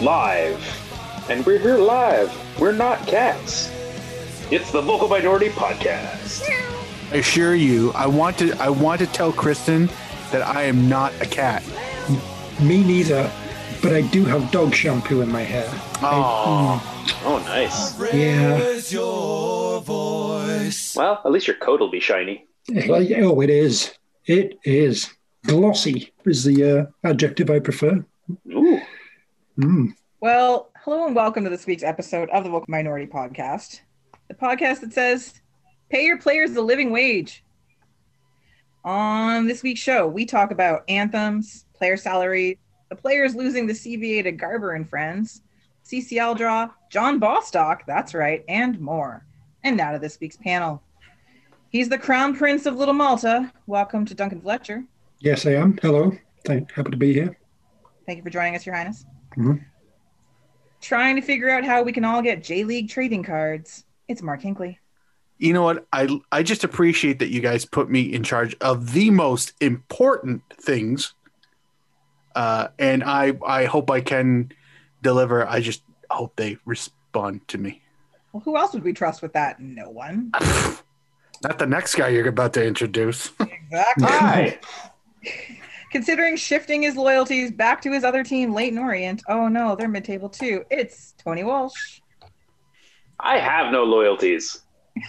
live. And we're here live. We're not cats. It's the Vocal Minority Podcast. I assure you, I want to I want to tell Kristin that I am not a cat. Me neither, but I do have dog shampoo in my hair. Oh, oh, nice. Yeah. Well, at least your coat will be shiny. Oh, it is. It is. Glossy is the uh, adjective I prefer. Ooh. Mm. Well, hello and welcome to this week's episode of the Vocal Minority Podcast, the podcast that says, pay your players the living wage. On this week's show, we talk about anthems, player salaries, the players losing the CBA to Garber and Friends, CCL draw, John Bostock, that's right, and more. And now to this week's panel. He's the crown prince of Little Malta. Welcome to Duncan Fletcher. Yes, I am. Hello. Thank, happy to be here. Thank you for joining us, Your Highness. Mhm. Trying to figure out how we can all get J League trading cards. It's Mark Hinkley. You know what? I I just appreciate that you guys put me in charge of the most important things. Uh, and I I hope I can deliver. I just hope they respond to me. Well, who else would we trust with that? No one. Not the next guy you're about to introduce. Exactly. Hi. Considering shifting his loyalties back to his other team, Leyton Orient. Oh no, they're mid-table too. It's Tony Walsh. I have no loyalties.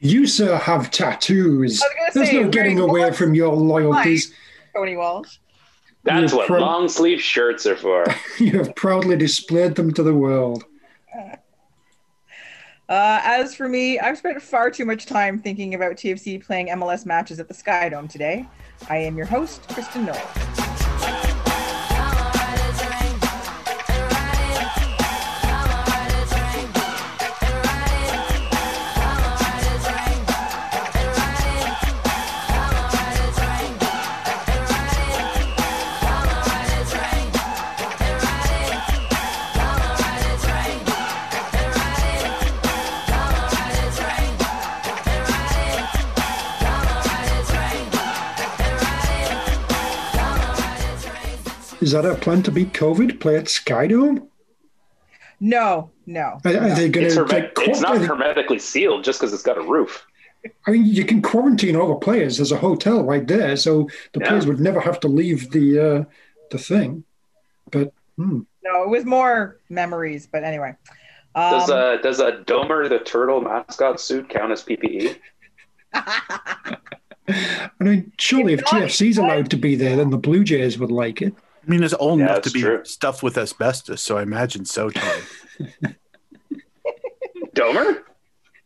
You, sir, have tattoos. I was gonna There's say, no getting away bullets from your loyalties. Tony Walsh. That's You're what pro- long sleeve shirts are for. You have proudly displayed them to the world. Uh, Uh, as for me, I've spent far too much time thinking about TFC playing MLS matches at the Sky Dome today. I am your host, Kristin Knoll. Is that a plan to beat COVID? Play at Skydome? No, no. Are, are they going It's, to? herme- it's not hermetically sealed just because it's got a roof. I mean, you can quarantine all the players. There's a hotel right there, so the Yeah. players would never have to leave the uh, the thing. But hmm, No, it was more memories, but anyway. Um, Does uh does a Domer the turtle mascot suit count as? PPE? I mean, surely if It's not- TFC's allowed to be there, then the Blue Jays would like it. I mean, it's old Yeah, enough to be true. stuffed with asbestos, so I imagine so, Tony. Domer?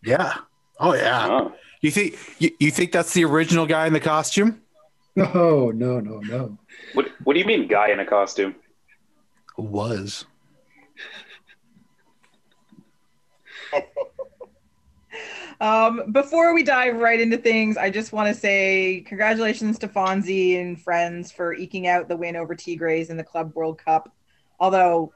yeah. Oh yeah. Oh. You think you, you think that's the original guy in the costume? No, no, no, no! What what do you mean guy in a costume? Was. Um, before we dive right into things, I just want to say congratulations to Fonzie and friends for eking out the win over Tigres in the Club World Cup. Although,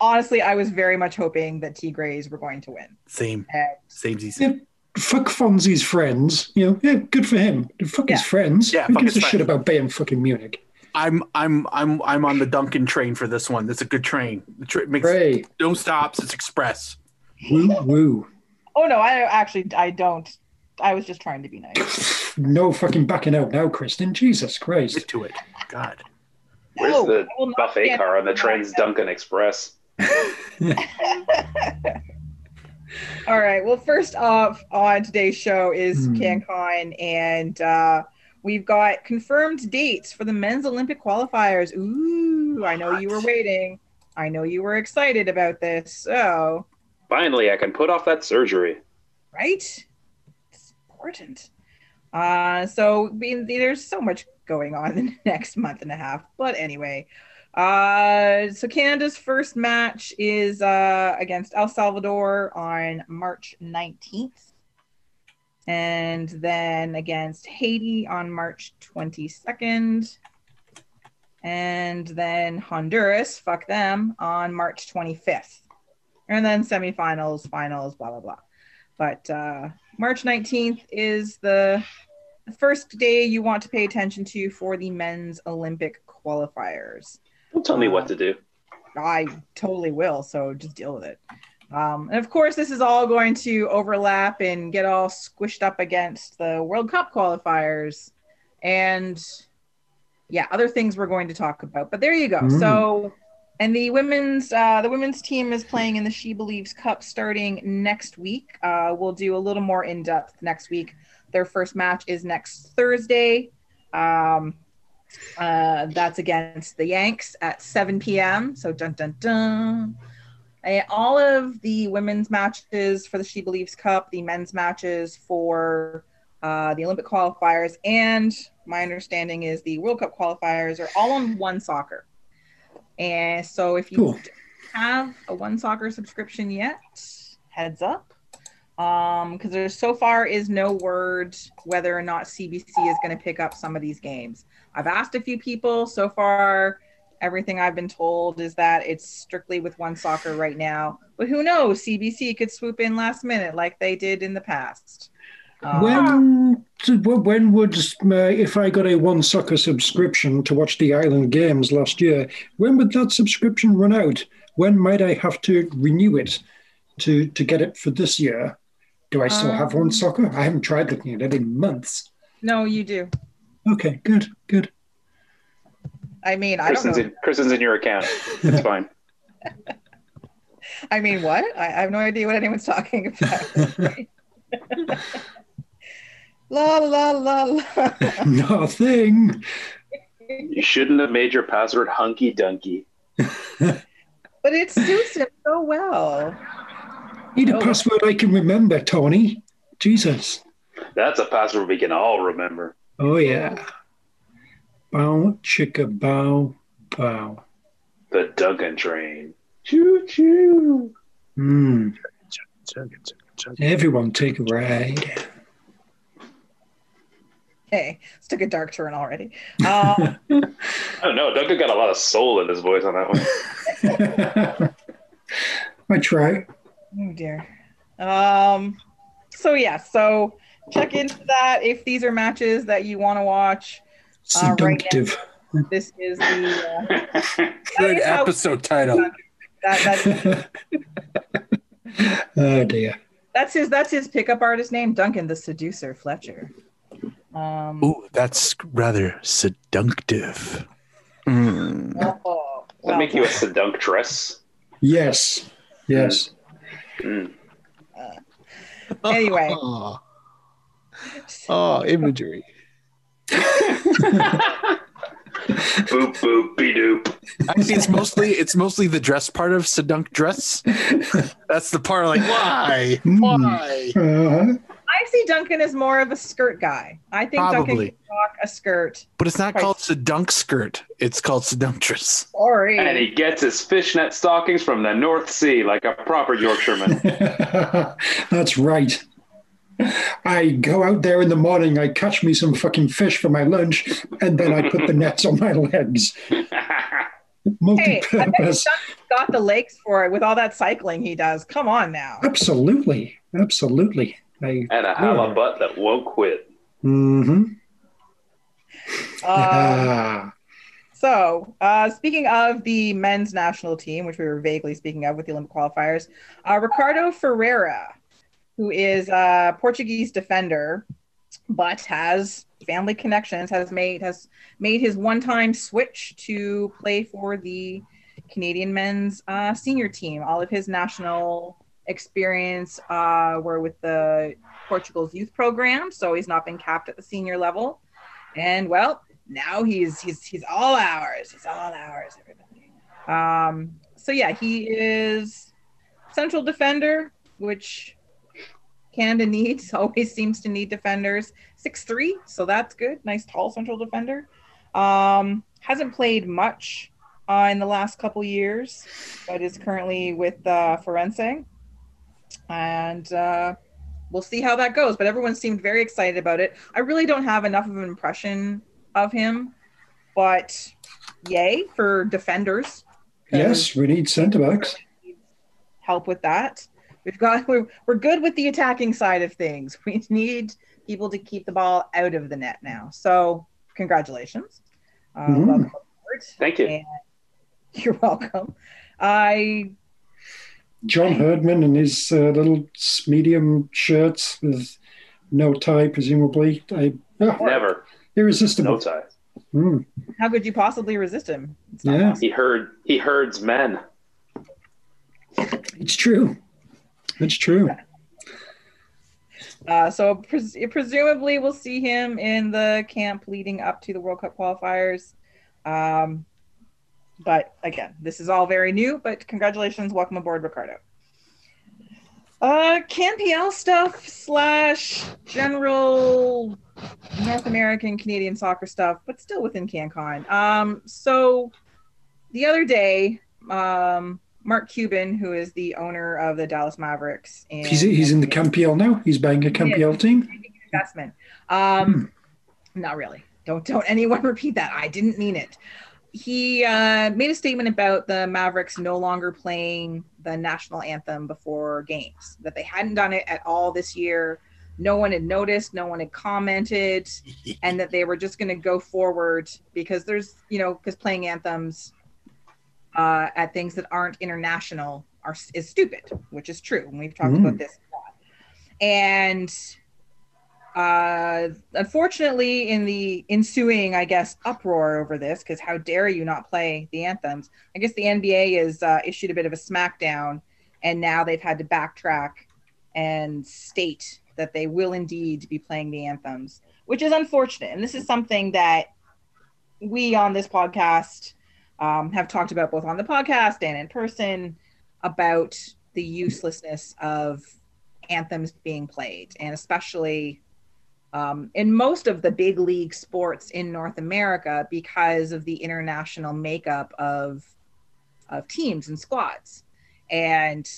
honestly, I was very much hoping that Tigres were going to win. Same. And Same Z. Yeah, fuck Fonzie's friends. You know, yeah, good for him. Fuck his friends. Yeah, Who gives a his shit about Bayern fucking Munich? I'm I'm I'm I'm on the Duncan train for this one. That's a good train. The tra- makes Ray, no stops. It's express. woo woo. Oh no, I actually I don't. I was just trying to be nice. No fucking backing out now, Kristin. Jesus Christ. Get to it. God. Where's No, the I will not buffet car on the Trans. Duncan Express? All right. Well, first off on today's show is Hmm. CanCon, and uh, we've got confirmed dates for the men's Olympic qualifiers. Ooh, I know you were waiting. I know you were excited about this. So, Finally, I can put off that surgery. right? It's important. Uh, so, being, there's so much going on in the next month and a half. But anyway, uh, so Canada's first match is uh, against El Salvador on March 19th. And then against Haiti on March 22nd. And then Honduras, fuck them, on March 25th. And then semifinals, finals, blah, blah, blah. But uh, March 19th is the the first day you want to pay attention to for the men's Olympic qualifiers. Don't tell me what to do. I totally will. So just deal with it. Um, and of course, this is all going to overlap and get all squished up against the World Cup qualifiers and yeah, other things we're going to talk about. But there you go. Mm. So, and the women's uh, the women's team is playing in the She Believes Cup starting next week. Uh, we'll do a little more in depth next week. Their first match is next Thursday. Um, uh, that's against the Yanks at 7 p.m. So dun dun dun. And all of the women's matches for the She Believes Cup, the men's matches for uh, the Olympic qualifiers, and my understanding is the World Cup qualifiers are all on One Soccer. And so if you Cool. have a One Soccer subscription yet, heads up. Um, because there so far is no word whether or not CBC is going to pick up some of these games. I've asked a few people so far. Everything I've been told is that it's strictly with one soccer right now. But who knows? CBC could swoop in last minute like they did in the past. Um, When when would uh, if I got a one soccer subscription to watch the Island Games last year? When would that subscription run out? When might I have to renew it to to get it for this year? Do I still have Um, one soccer? I haven't tried looking at it in months. no, you do. Okay, good, good. I mean, I don't Kristin's know. in, Kristin's in your account. It's fine. I mean, what? I, I have no idea what anyone's talking about. la la la la. Nothing. You shouldn't have made your password hunky dunky. but it suits him so well. Need a Oh. password I can remember, Tony. Jesus. That's a password we can all remember. Oh yeah. Bow chicka bow bow. The Duncan train. Choo choo. Hmm. Everyone take a ride. Hey, this took a dark turn already. Um, I don't know. Duncan got a lot of soul in his voice on that one. I try. Oh dear. Um. So yeah. So check into that if these are matches that you want to watch. Uh, right now- Seductive. This is the uh, Good is episode title. that, that oh dear. that's his that's his pickup artist name, Duncan the Seducer Fletcher. Um. Ooh, that's rather seductive. Mm. oh, Does that make you a seductress? Yes. Yes. Mm. Anyway. Oh, oh imagery. boop boop be doop. Actually, it's mostly it's mostly the dress part of sedunk dress. That's the part like why Hmm. why. Uh-huh. I see Duncan as more of a skirt guy. I think Duncan can rock a skirt. But it's not Right. called sedunk skirt. It's called seductress. Sorry. And he gets his fishnet stockings from the North Sea like a proper Yorkshireman. That's right. I go out there in the morning, I catch me some fucking fish for my lunch, and then I put the nets on my legs. Hey, I bet Multi-purpose. Duncan's got the legs for it with all that cycling he does. Come on now. Absolutely. Absolutely. I, and a halibut that won't quit. Mm-hmm. Ah, So, uh, speaking of the men's national team, which we were vaguely speaking of with the Olympic qualifiers, uh, Ricardo Ferreira, who is a Portuguese defender, but has family connections, has made has made his one-time switch to play for the Canadian men's uh, senior team. All of his national experience uh, were with the Portugal's youth program, so he's not been capped at the senior level. And well, now he's he's he's all ours. He's all ours, everybody. Um, so yeah, he is central defender, which Canada needs. Always seems to need defenders. Six three, so that's good. Nice tall central defender. Um, hasn't played much uh, in the last couple years, but is currently with uh, Farense, and uh, we'll see how that goes. But everyone seemed very excited about it. I really don't have enough of an impression of him, but yay for defenders. yes, we need centre backs. Help with that. We've got we're, we're good with the attacking side of things. We need people to keep the ball out of the net now. So congratulations. Uh, Mhm. Thank you. And you're welcome. I John Herdman in his uh, little medium shirts with no tie, presumably. I, ah, Never. irresistible. No tie. Mm, how could you possibly resist him? Yeah. possible. He heard. He herds men. it's true. It's true. Uh, so pres- presumably we'll see him in the camp leading up to the World Cup qualifiers. Um, but again, this is all very new. But congratulations, welcome aboard, Ricardo. Uh, CanPL stuff slash general North American Canadian soccer stuff, but still within CanCon. Um, so the other day, um, Mark Cuban, who is the owner of the Dallas Mavericks, and He's, he's in the CanPL now. He's buying a CanPL team. investment. Um, not really. Don't don't anyone repeat that. I didn't mean it. He uh, made a statement about the Mavericks no longer playing the national anthem before games. That they hadn't done it at all this year. No one had noticed. No one had commented, and that they were just going to go forward because there's you know because playing anthems uh, at things that aren't international are is stupid, which is true. And we've talked Mm. about this a lot. And uh, unfortunately, in the ensuing, I guess, uproar over this, because how dare you not play the anthems? I guess the NBA has uh, issued a bit of a smackdown, and now they've had to backtrack and state that they will indeed be playing the anthems, which is unfortunate. And this is something that we on this podcast um, have talked about both on the podcast and in person about the uselessness of anthems being played, and especially um, in most of the big league sports in North America because of the international makeup of of teams and squads, and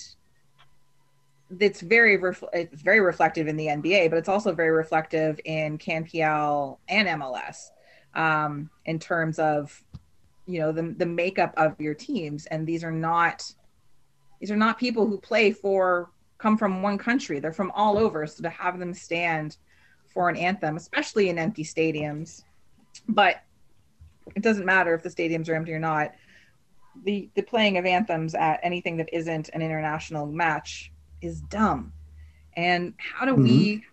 it's very ref- it's very reflective in the NBA, but it's also very reflective in CanPL and MLS um, in terms of you know the the makeup of your teams, and these are not these are not people who play for come from one country; they're from all over. So to have them stand for an anthem, especially in empty stadiums, but it doesn't matter if the stadiums are empty or not. The the playing of anthems at anything that isn't an international match is dumb. And how do we mm-hmm.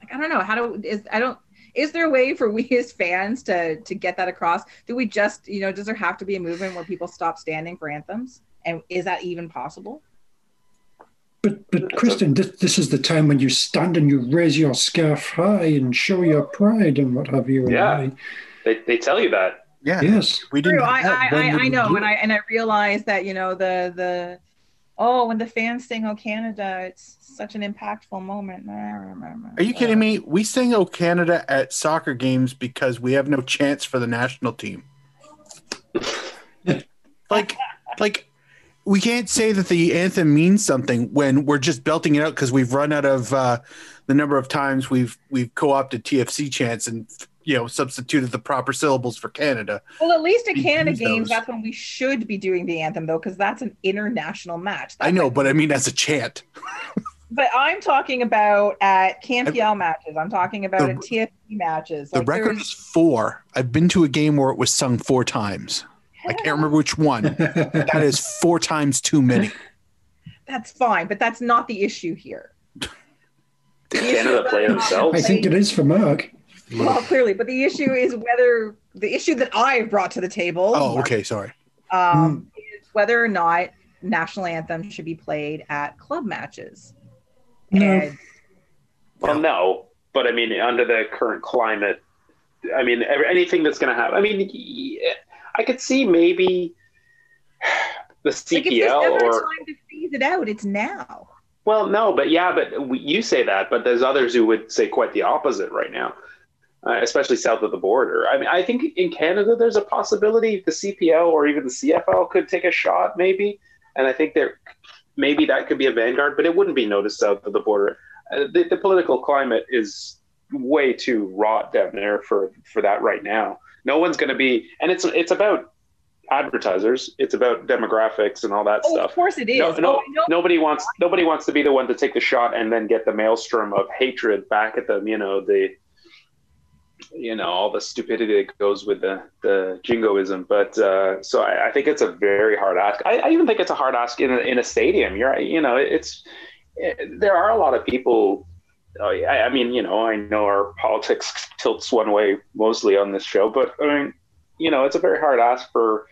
like I don't know, how do is I don't is there a way for we as fans to to get that across? Do we just, you know, does there have to be a movement where people stop standing for anthems? And is that even possible? But but Kristin, this, this is the time when you stand and you raise your scarf high and show your pride and what have you. Yeah. I- They, they tell you that. Yeah, yes. we didn't. True, I. I, I, I know, and? I and I realize that you know the the oh when the fans sing "Oh Canada," it's such an impactful moment. Are you kidding me? We sing "O Canada" at soccer games because we have no chance for the national team. like, like we can't say that the anthem means something when we're just belting it out because we've run out of uh, the number of times we've we've co-opted TFC chants and you know substituted the proper syllables for Canada. Well, at least at We Canada games, those. that's when we should be doing the anthem though, because that's an international match. I know, like- but I mean as a chant. but I'm talking about at CanPL matches. I'm talking about The- at TFC matches. The Like, record is four. I've been to a game where it was sung four times. I can't remember which one. That is four times too many. That's fine, but that's not the issue here. Did Canada play themselves? I think it is for Mark. Well, clearly, but the issue is whether the issue that I've brought to the table. Oh, okay, sorry. um, is whether or not national anthem should be played at club matches. No. And Well, no, but I mean, under the current climate, I mean, anything that's going to happen. I mean, y- I could see maybe the like, if there's CPL ever or time to phase it out, it's now. well, no, but yeah, but we, you say that, but there's others who would say quite the opposite right now, uh, especially south of the border. I mean, I think in Canada there's a possibility the CPL or even the CFL could take a shot, maybe, and I think there maybe that could be a vanguard, but it wouldn't be noticed south of the border. Uh, the, the political climate is way too wrought down there for for that right now. No one's going to be, and it's it's about advertisers, it's about demographics and all that Oh, stuff. of course it is. No, no, Oh, nobody wants nobody wants to be the one to take the shot and then get the maelstrom of hatred back at them. You know the you know all the stupidity that goes with the the jingoism. But uh, so I, I think it's a very hard ask. I, I even think it's a hard ask in a, in a stadium. You're you know it's it, there are a lot of people. Oh, I, I mean, you know, I know our politics tilts one way mostly on this show, but I mean, you know, it's a very hard ask for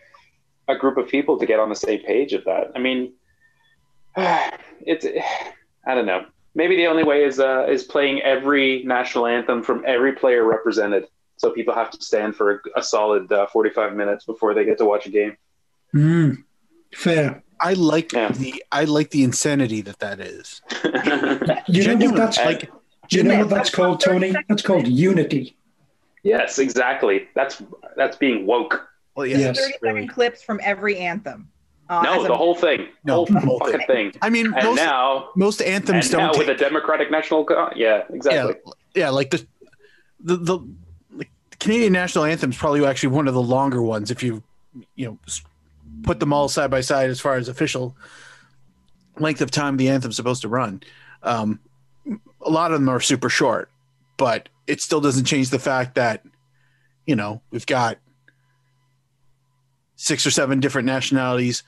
a group of people to get on the same page of that. I mean, it's I don't know. Maybe the only way is uh, is playing every national anthem from every player represented, so people have to stand for a, a solid uh, forty five minutes before they get to watch a game. Mm, fair. I like Yeah. the I like the insanity that that is. You know what that's like you know what that's called, Tony? That's called unity. yes, exactly. That's that's being woke. well, yeah, Yes. 30 second really. clips from every anthem. Uh, No, as a- the whole thing. No, whole the whole fucking thing. I mean, And most now, most anthems and don't now take, with the Democratic National, yeah, yeah, exactly. yeah, like the the the Canadian national anthem is probably actually one of the longer ones if you you know s- put them all side by side as far as official length of time the anthem's supposed to run. Um, a lot of them are super short, but it still doesn't change the fact that you know we've got six or seven different nationalities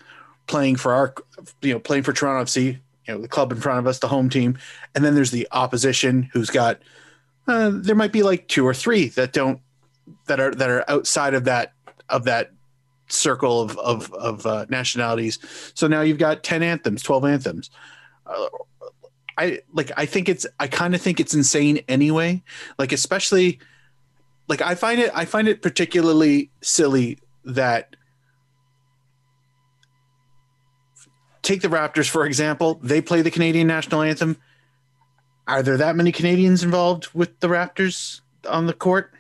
playing for our you know playing for Toronto FC, you know the club in front of us, the home team, and then there's the opposition who's got uh, there might be like two or three that don't that are that are outside of that of that circle of of, of uh, nationalities. So now you've got ten anthems, twelve anthems. Uh, I like. I think it's. I kind of think it's insane anyway. Like especially, like I find it. I find it particularly silly that. Take the Raptors for example. They play the Canadian national anthem. Are there that many Canadians involved with the Raptors on the court?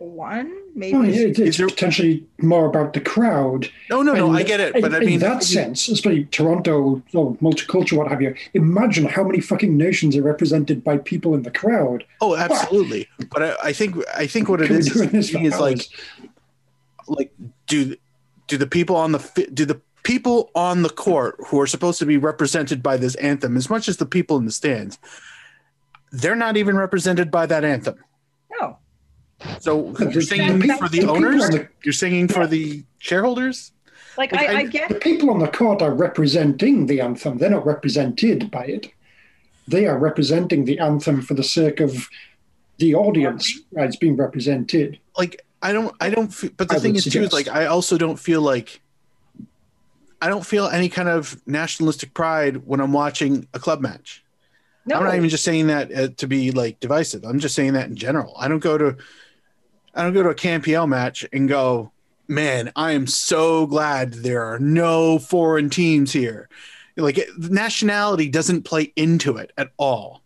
one, maybe. Oh, yeah, it's, it's there- potentially more about the crowd. No, no, no. I get it, but in, I mean in that sense, especially Toronto or multicultural, what have you. Imagine how many fucking nations are represented by people in the crowd. Oh, absolutely. But I, I think I think what it is is is, like like do do the people on the do the people on the court who are supposed to be represented by this anthem as much as the people in the stands they're not even represented by that anthem No. So you're singing the for the the owners the- you're singing for the shareholders Like, Like, I, I- I get The people on the court are representing the anthem. They're not represented by it. They are representing the anthem for the sake of the audience. Right, it's being represented. like I don't I don't feel, but the I thing would is too is like I also don't feel like I don't feel any kind of nationalistic pride when I'm watching a club match. no. I'm not even just saying that uh, to be like divisive. I'm just saying that in general. I don't go to I don't go to a CanPL match and go, man, I am so glad there are no foreign teams here. Like nationality doesn't play into it at all.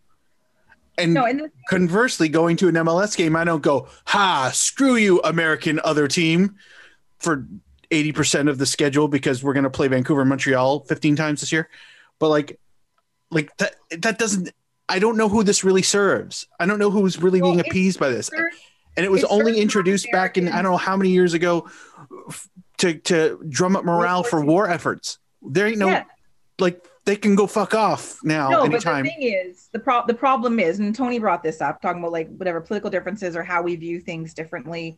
And no, and the, conversely, going to an MLS game, I don't go, ha, screw you, American other team, for 80% of the schedule because we're going to play Vancouver Montreal 15 times this year. But like, like that, that doesn't, I don't know who this really serves. I don't know who's really Well, being appeased by this. serves- And it was only introduced back in, I don't know how many years ago to, to drum up morale for war efforts. There ain't no, yeah. like, they can go fuck off now no, anytime. but the thing is, the pro- the problem is, and Tony brought this up, talking about like whatever political differences or how we view things differently.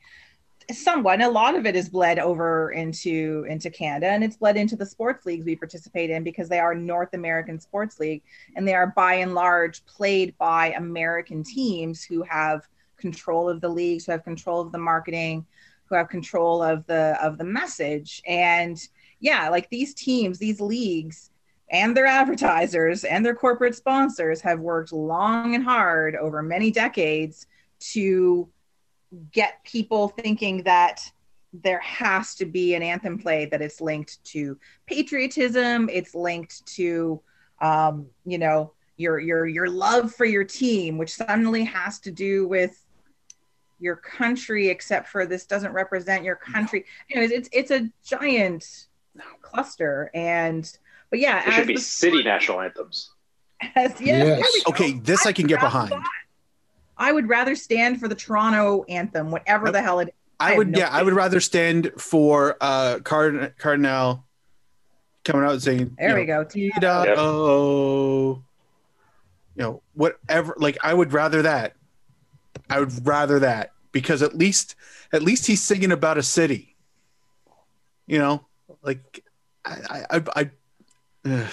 Somewhat, and a lot of it is bled over into into Canada, and it's bled into the sports leagues we participate in because they are North American sports league, and they are by and large played by American teams who have control of the leagues, who have control of the marketing, who have control of the of the message, and yeah, like these teams, these leagues and their advertisers and their corporate sponsors have worked long and hard over many decades to get people thinking that there has to be an anthem play that it's linked to patriotism it's linked to um, you know your your your love for your team which suddenly has to do with your country except for this doesn't represent your country anyways it's it's a giant cluster and but yeah There should be the city national anthems. Yes, yes, Yes. there we go. Okay, this I can get behind. rather- I would rather stand for the Toronto anthem, whatever Yep. the hell it is. I I would, no yeah, I would rather stand for uh Card- Kardinal coming out and saying, There you we know, go. T-dot you know, whatever. Like, I would rather that. I would rather that because at least at least he's singing about a city. You know, like I I I. ugh.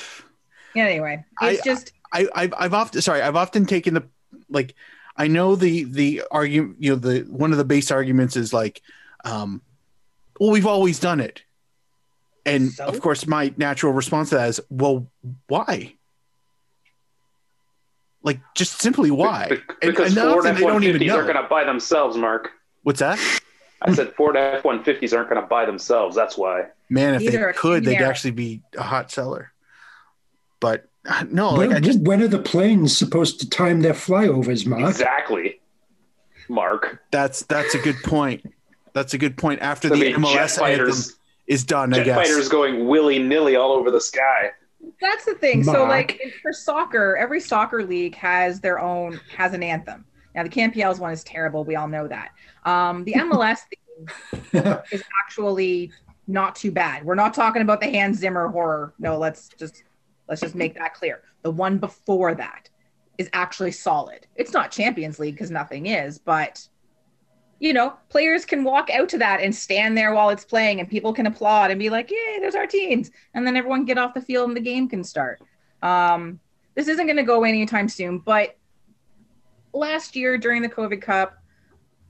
Anyway, it's I- just I, I've, I've often sorry I've often taken the like I know the the argument you know the one of the base arguments is like um well we've always done it and So? of course my natural response to that is well why like just simply why Be- because and Ford F they don't one even fifties know. aren't going to buy themselves, Mark. what's that I said Ford F one fifties aren't going to buy themselves. That's why. man if Neither they could they'd Chimera. actually be a hot seller but uh, no when, like I just when are the planes supposed to time their flyovers, Mark? Exactly, Mark. that's that's a good point that's a good point after I the mean, MLS fighters, is done I guess fighters going willy nilly all over the sky. That's the thing. So, like for soccer, every soccer league has their own has an anthem. Now, the CanPL's one is terrible. We all know that. Um, the MLS theme is actually not too bad. We're not talking about the Hans Zimmer horror. No, let's just let's just make that clear. The one before that is actually solid. It's not Champions League because nothing is, but you know, players can walk out to that and stand there while it's playing, and people can applaud and be like, "Yay, there's our teams!" And then everyone get off the field and the game can start. Um, this isn't going to go away anytime soon, but last year during the COVID Cup,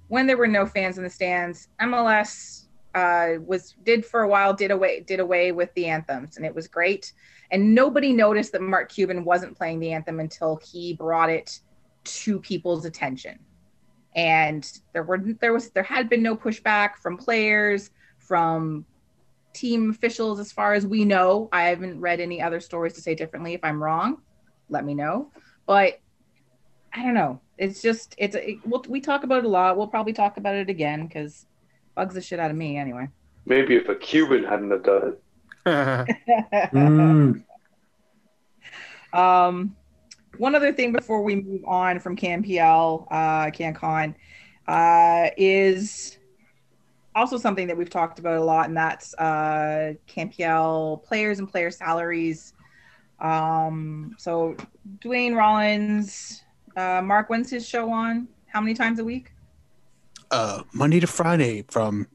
when there were no fans in the stands, MLS uh, was did for a while did away did away with the anthems, and it was great. And nobody noticed that Mark Cuban wasn't playing the anthem until he brought it to people's attention. And there were there was there had been no pushback from players, from team officials, as far as we know. I haven't read any other stories to say differently. If I'm wrong, let me know. But I don't know. It's just it's it, we'll, we talk about it a lot. We'll probably talk about it again because bugs the shit out of me anyway. Maybe if a Cuban hadn't have done it. Mm. Um, one other thing before we move on from CanPL, uh, CanCon, uh, is also something that we've talked about a lot, and that's uh, CanPL players and player salaries. Um, so Duane Rollins, uh, Mark, when's his show on? How many times a week? uh Monday to Friday from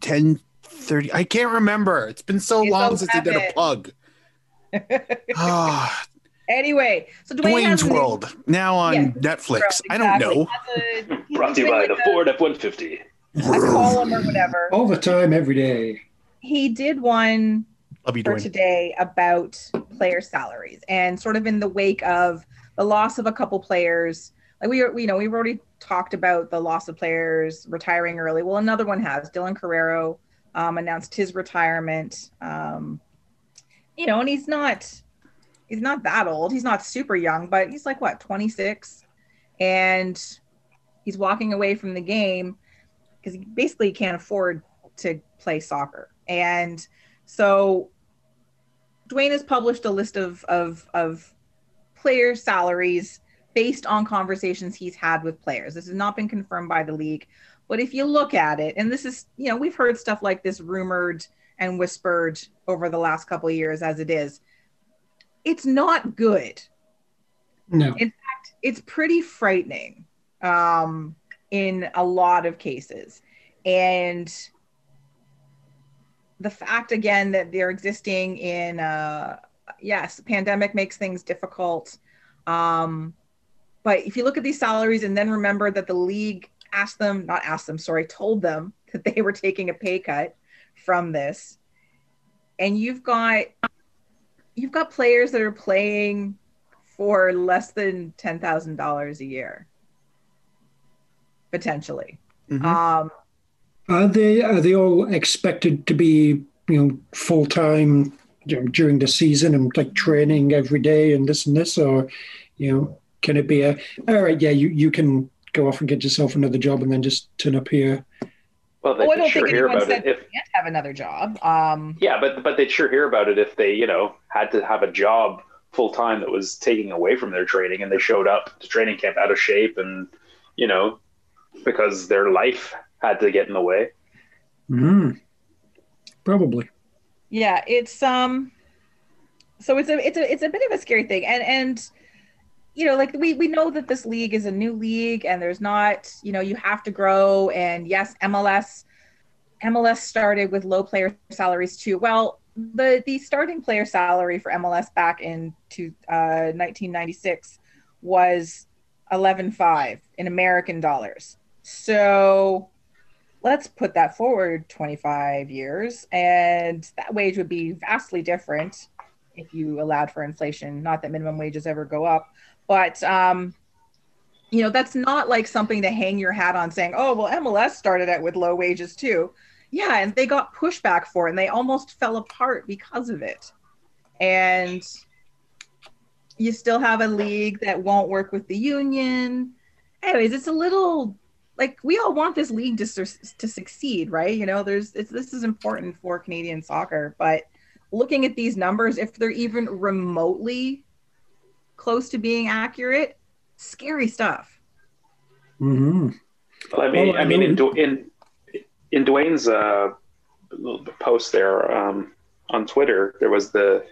10 30 I can't remember. It's been so long since they did a 11. plug. Ah, Anyway, so Duane has Duane's an- World now on Yeah, Netflix. Exactly. I don't know. A- Brought to you by the a- Ford F one fifty. a column or whatever. All the time, every day. He did one Love you, for Duane. today about player salaries and sort of in the wake of the loss of a couple players. Like we, we you know, we've already talked about the loss of players retiring early. Well, another one has. Dylan Carreiro um, announced his retirement. Um, you know, and he's not he's not that old. He's not super young, but he's like what 26, and he's walking away from the game because he basically can't afford to play soccer. And so Duane has published a list of of of player salaries based on conversations he's had with players. This has not been confirmed by the league, but if you look at it, and this is you know we've heard stuff like this rumored and whispered over the last couple years as it is. It's not good. No. In fact, it's pretty frightening um, in a lot of cases, and the fact again that they're existing in uh yes pandemic makes things difficult um but if you look at these salaries and then remember that the league asked them not asked them sorry told them that they were taking a pay cut from this and you've got you've got players that are playing for less than $10,000 a year potentially Mhm. um Are they are they all expected to be you know full time during the season and like training every day and this and this, or you know can it be a all right? Yeah, you you can go off and get yourself another job and then just turn up here. Well, they Oh, I don't sure think anyone said if they can't have another job. Um, yeah, but but they'd sure hear about it if they you know had to have a job full time that was taking away from their training and they showed up to training camp out of shape and you know because their life had to get in the way. Mm, probably. yeah, it's um, so it's a it's a it's a bit of a scary thing, and and you know, like we we know that this league is a new league, and there's not, you know, you have to grow. And yes, MLS MLS started with low player salaries too. Well, the the starting player salary for MLS back in to uh, 1996 was 11.5 in American dollars. So let's put that forward 25 years, and that wage would be vastly different if you allowed for inflation. Not that minimum wages ever go up, but um, you know that's not like something to hang your hat on, saying, "Oh, well, MLS started out with low wages too." Yeah, and they got pushback for it, and they almost fell apart because of it. And you still have a league that won't work with the union. Anyways, it's a little like we all want this league to to succeed, right? You know, there's this is important for Canadian soccer, but looking at these numbers, if they're even remotely close to being accurate, scary stuff. Mm-hmm. Well, I mean, Well, I I mean, in, know- Du- in in Duane's uh, post there um, on Twitter, there was the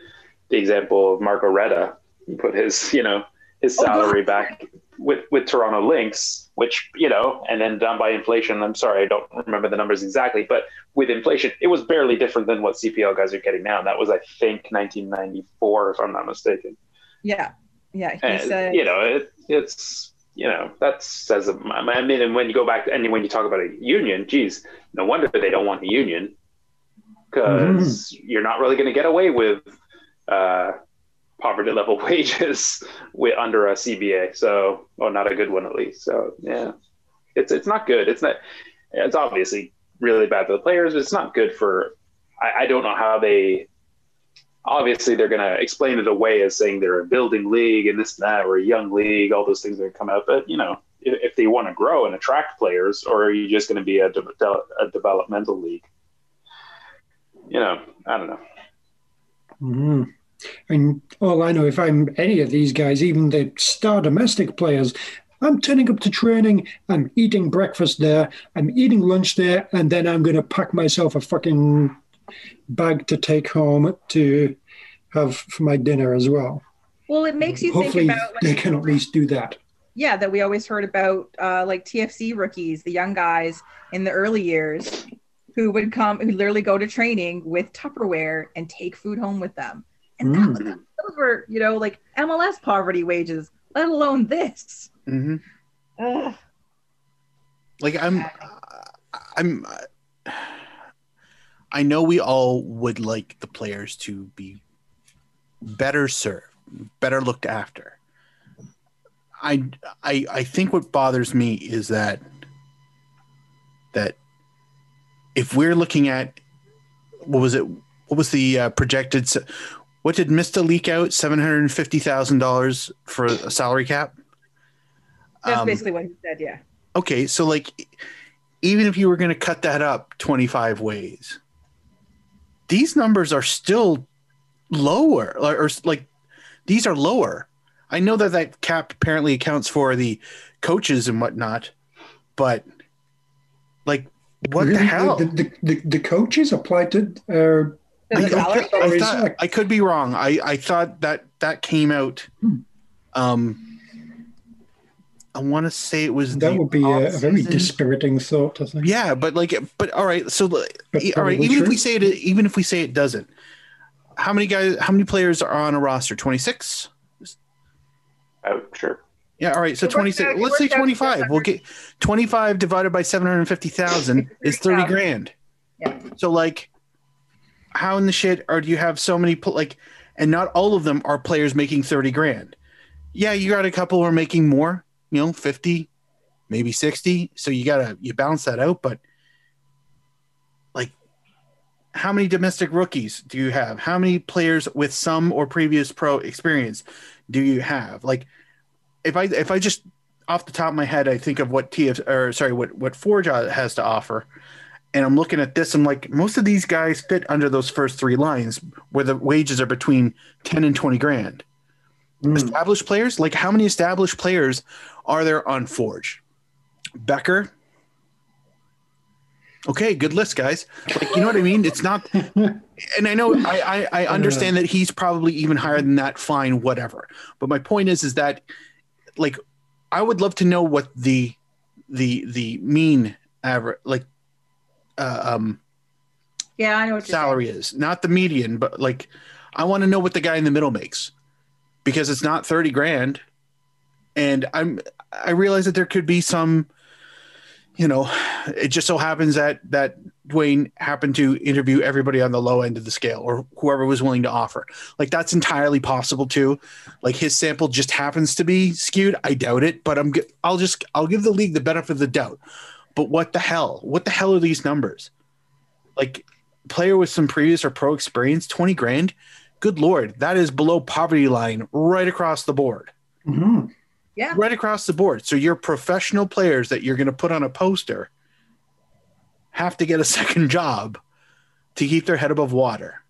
the example of Marco Reda. He put his, you know, his Oh, salary God. back with with Toronto Lynx, which you know, and then done by inflation. I'm sorry, I don't remember the numbers exactly, but with inflation, it was barely different than what CPL guys are getting now. And that was, I think, 1994, if I'm not mistaken. Yeah, yeah. He And, said, you know, it, it's you know that says. I mean, and when you go back and when you talk about a union, geez, no wonder they don't want the union because you're not really going to get away with uh, poverty level wages with under a CBA. So, or not a good one at least. So, yeah, it's it's not good. It's not. It's obviously really bad for the players. But it's not good for. I, I don't know how they obviously they're going to explain it away as saying they're a building league and this and that or a young league all those things to come out. But you know if, if they want to grow and attract players or are you just going to be a, de- a developmental league? You know i don't know. Hmm And all I know, if I'm any of these guys, even the star domestic players, I'm turning up to training, I'm eating breakfast there, I'm eating lunch there, and then I'm going to pack myself a fucking bag to take home to have for my dinner as well. well, it makes you Hopefully, think about like, they can at least do that. yeah that we always heard about uh, like TFC rookies, the young guys in the early years who would come who literally go to training with Tupperware and take food home with them. And that Mm. was, those were, you know, like MLS poverty wages, let alone this. hmm Ugh. Like I'm, I'm, I know we all would like the players to be better served, better looked after. I, I, I think what bothers me is that that if we're looking at what was it? What was the uh, projected? What did Mista leak out? Seven hundred and fifty thousand dollars for a salary cap. That's Um, basically what he said, yeah. okay so like even if you were going to cut that up 25 ways these numbers are still lower or, or like these are lower i know that that cap apparently accounts for the coaches and whatnot but like what the hell The, the, the, the coaches applied to. Uh, I, I, could- I thought, I could be wrong i i thought that that came out Hmm. um i want to say it was that the would be a, a very dispiriting thought, I think. Yeah, but like, but all right. So, But all right. probably Even if we say it, even if we say it doesn't, how many guys? How many players are on a roster? Twenty six. oh sure Yeah. All right. So twenty six. Let's say twenty five. We'll get twenty five divided by seven hundred fifty thousand is thirty 30,000. grand. Yeah. So like, how in the shit are do you have so many like, and not all of them are players making thirty grand. Yeah, you got a couple who are making more. You know, fifty, maybe sixty. So you gotta you balance that out, but like how many domestic rookies do you have? How many players with some or previous pro experience do you have? Like if I if I just off the top of my head, I think of what TF or sorry, what what Forge has to offer, and I'm looking at this. I'm like, most of these guys fit under those first three lines, where the wages are between ten and twenty grand. Mm. Established players, like how many established players are there on Forge? Bekker. Okay, good list, guys. Like you know what I mean? It's not and I know I, I, I understand that he's probably even higher than that. Fine, whatever. But my point is, is that like I would love to know what the the the mean average like uh, um Yeah, I know what you're salary is, not the median, but like I want to know what the guy in the middle makes because it's not 30 grand. And I'm I realize that there could be some you know, it just so happens that that Duane happened to interview everybody on the low end of the scale or whoever was willing to offer. Like that's entirely possible too. Like his sample just happens to be skewed. I doubt it, but I'm I'll just I'll give the league the benefit of the doubt. But what the hell? What the hell are these numbers? Like player with some previous or pro experience, 20 grand. Good lord, that is below poverty line right across the board. Mhm. Yeah. Right across the board. So your professional players that you're going to put on a poster have to get a second job to keep their head above water.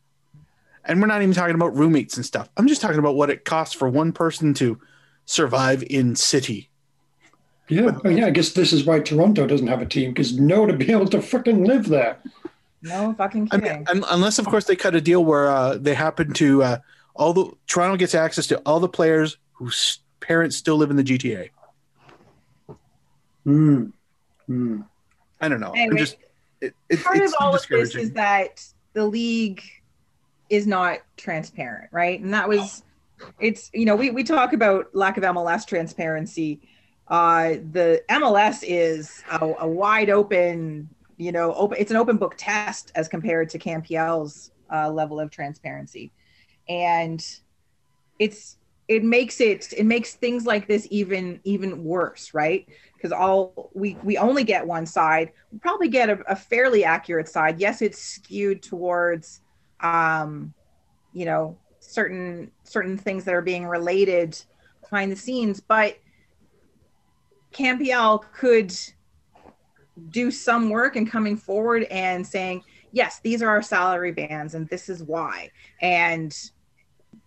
And we're not even talking about roommates and stuff. I'm just talking about what it costs for one person to survive in city. Yeah, yeah. I guess this is why Toronto doesn't have a team because no one to be able to fucking live there. No fucking I mean, unless of course they cut a deal where uh, they happen to uh, all the Toronto gets access to all the players whose parents still live in the GTA. Hmm. Hmm. I don't know. I'm Anyway, just it, it, Part it's of all of this is that the league is not transparent, right? And that was it's you know we, we talk about lack of MLS transparency. Uh, the MLS is a, a wide open, you know, open. It's an open book test as compared to CanPL's uh, level of transparency, and it's it makes it it makes things like this even even worse, right? Because all we we only get one side. We probably get a, a fairly accurate side. Yes, it's skewed towards, um, you know, certain certain things that are being related behind the scenes, but CanPL could do some work in coming forward and saying, yes, these are our salary bands and this is why. And,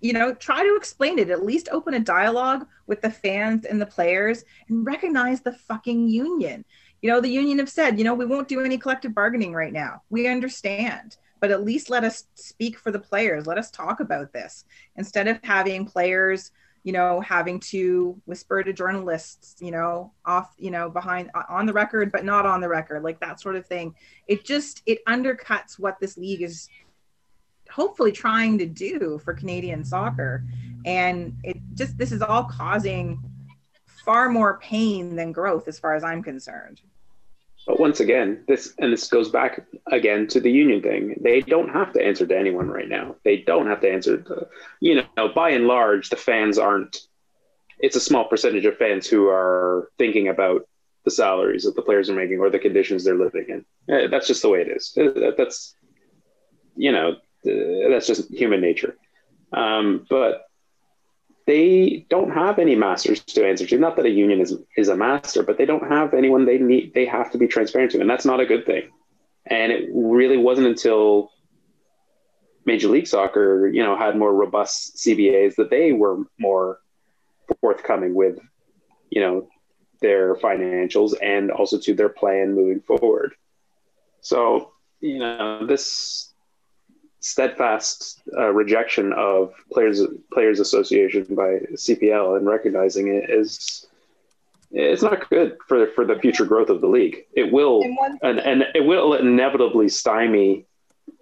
you know, try to explain it, at least open a dialogue with the fans and the players and recognize the fucking union. You know, the union have said, you know, we won't do any collective bargaining right now. We understand, but at least let us speak for the players. Let us talk about this instead of having players you know having to whisper to journalists you know off you know behind on the record but not on the record like that sort of thing it just it undercuts what this league is hopefully trying to do for canadian soccer and it just this is all causing far more pain than growth as far as i'm concerned But once again, this and this goes back again to the union thing. They don't have to answer to anyone right now. They don't have to answer to, you know, by and large, the fans aren't. It's a small percentage of fans who are thinking about the salaries that the players are making or the conditions they're living in. Eh, That's just the way it is. Eh, That's, you know, that's just human nature. Um, but they don't have any masters to answer to. Not that a union is is a master, but they don't have anyone they need. They have to be transparent to, and that's not a good thing. And it really wasn't until Major League Soccer, you know, had more robust CBAs that they were more forthcoming with, you know, their financials and also to their plan moving forward. So, you know, this steadfast uh, rejection of players players association by CPL and recognizing it is it's not good for for the future growth of the league. It will and and, it will inevitably stymie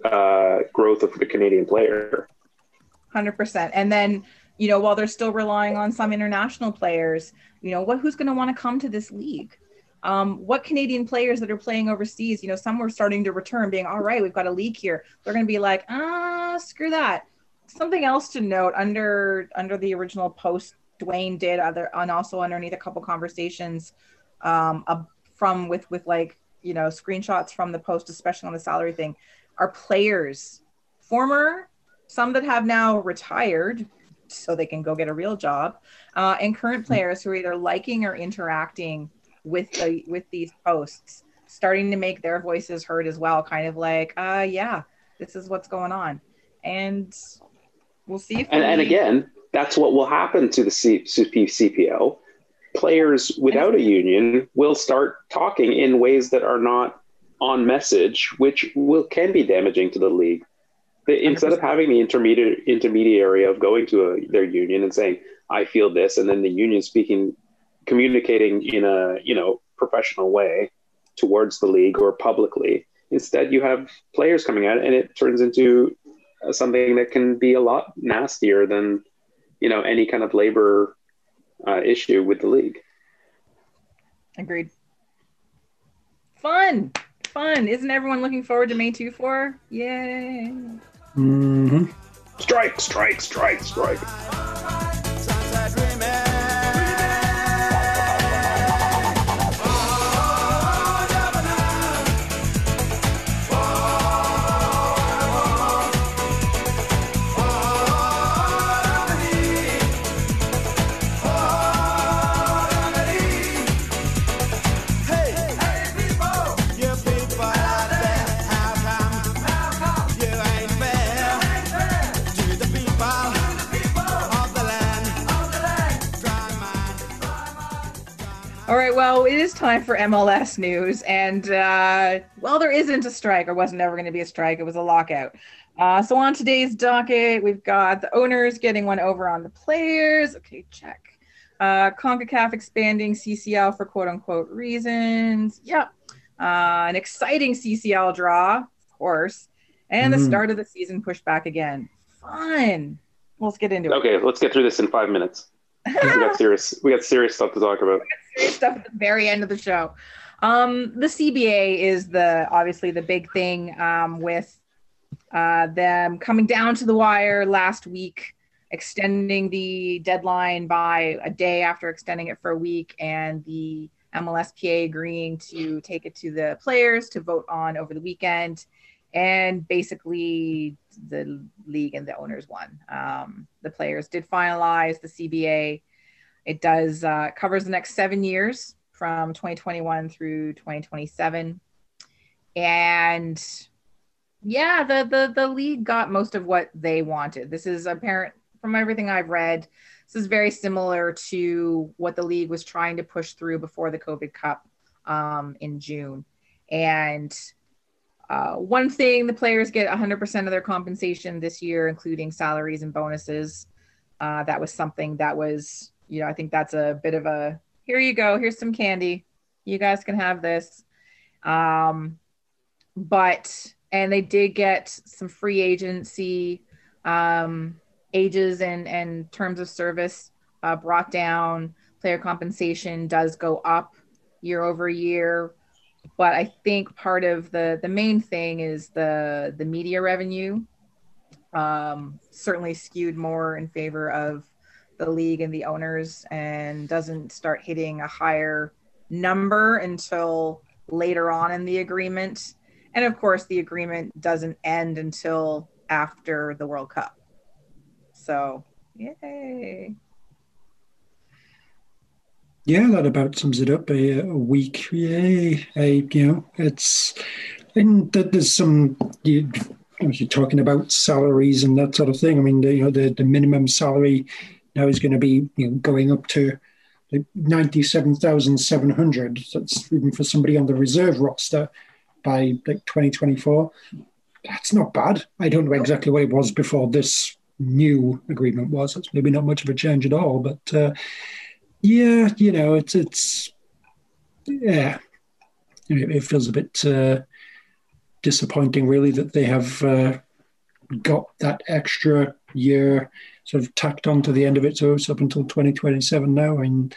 uh, growth of the Canadian player. Hundred percent. And then, you know, while they're still relying on some international players, you know, what who's going to want to come to this league? Um, what Canadian players that are playing overseas, you know, some were starting to return, being all right, we've got a league here. They're going to be like, ah, screw that. Something else to note under under the original post Duane did, other and also underneath a couple conversations um, uh, from with with like you know screenshots from the post, especially on the salary thing, are players, former some that have now retired so they can go get a real job uh, and current players who are either liking or interacting with the with these posts starting to make their voices heard as well kind of like uh yeah this is what's going on and we'll see if And, and again, that's what will happen to the C- CP, CPL. Players without a union will start talking in ways that are not on message, which will can be damaging to the league. They, instead of having the intermediate intermediary of going to a, their union and saying, "I feel this," and then the union speaking communicating in a you know professional way towards the league or publicly. Instead, you have players coming out, and it turns into uh, something that can be a lot nastier than you know any kind of labor uh, issue with the league. Agreed. Fun, fun. Isn't everyone looking forward to May 2 4? Yay. hmm Strike, strike, strike, strike. All right, well, it is time for MLS news. And, uh, well, there isn't a strike, or wasn't ever going to be a strike. It was a lockout. Uh, so, on today's docket, we've got the owners getting one over on the players. Okay, check. Uh, CONCACAF expanding CCL for quote unquote reasons. Yep. Uh, an exciting CCL draw, of course. And the Mm. start of the season pushed back again. Fun. Let's get into it. Okay, let's get through this in five minutes. We got serious. We got serious stuff to talk about. Stuff at the very end of the show. Um, the CBA is the obviously the big thing um, with uh, them coming down to the wire last week, extending the deadline by a day after extending it for a week, and the MLSPA agreeing to take it to the players to vote on over the weekend. And basically, the league and the owners won. Um, the players did finalize the CBA. It does uh, covers the next seven years from 2021 through 2027, and yeah, the the the league got most of what they wanted. This is apparent from everything I've read. This is very similar to what the league was trying to push through before the COVID Cup um, in June, and. Uh, one thing the players get 100% of their compensation this year, including salaries and bonuses. Uh, that was something that was you know, I think that's a bit of a here you go, here's some candy. You guys can have this. Um, but and they did get some free agency um, ages and and terms of service uh, brought down. Player compensation does go up year over year, but I think part of the the main thing is the the media revenue um, certainly skewed more in favor of the league and the owners and doesn't start hitting a higher number until later on in the agreement. And of course, the agreement doesn't end until after the World Cup. So, yay. Yeah, that about sums it up. A, a week, yay! A, you know, it's and there's some. You, you're talking about salaries and that sort of thing. I mean, the, you know, the, the minimum salary now is going to be you know, going up to like ninety-seven thousand seven hundred. That's even for somebody on the reserve roster by like twenty twenty-four. That's not bad. I don't know exactly what it was before this new agreement was. It's maybe not much of a change at all, but. Uh, yeah, you know, it's it's yeah, it, it feels a bit uh, disappointing, really, that they have uh, got that extra year sort of tacked on to the end of it. So it's up until 2027 now, and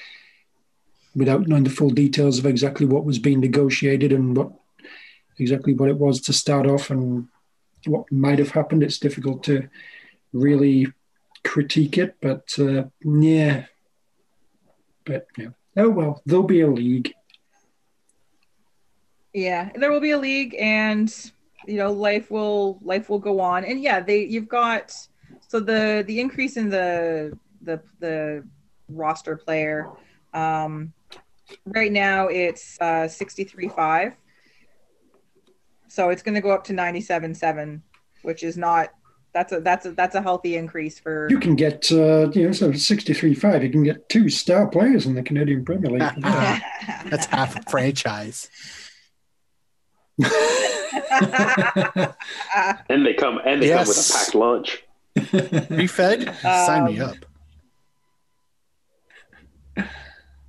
without knowing the full details of exactly what was being negotiated and what exactly what it was to start off and what might have happened, it's difficult to really critique it. But uh, yeah. But yeah. Oh well, there'll be a league. Yeah, there will be a league, and you know, life will life will go on. And yeah, they you've got so the the increase in the the the roster player. Um, right now it's uh, 63.5. So it's going to go up to 97.7, which is not that's a that's a that's a healthy increase for You can get uh, you know, so sixty-three five. You can get two star players in the Canadian Premier League. That's half a franchise. And they come and they come with a packed lunch. Be fed? Sign me Um, up.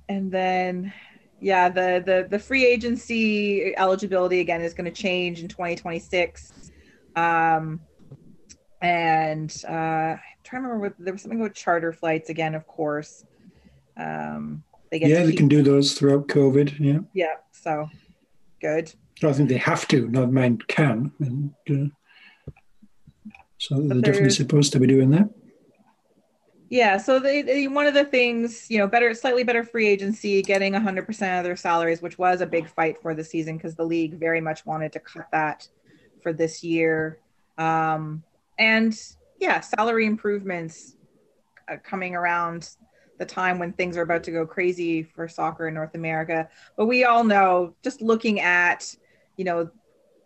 and then yeah, the the the free agency eligibility again is going to change in 2026. Um, and uh, I'm trying to remember what, there was something about charter flights again, of course. Um, they get yeah, they can do those throughout COVID. Yeah. Yeah. So good. I think they have to. Not mine can. And, uh, so they're definitely supposed to be doing that. Yeah, so they, they, one of the things, you know, better, slightly better free agency, getting 100% of their salaries, which was a big fight for the season because the league very much wanted to cut that for this year. Um, and yeah, salary improvements uh, coming around the time when things are about to go crazy for soccer in North America. But we all know, just looking at, you know,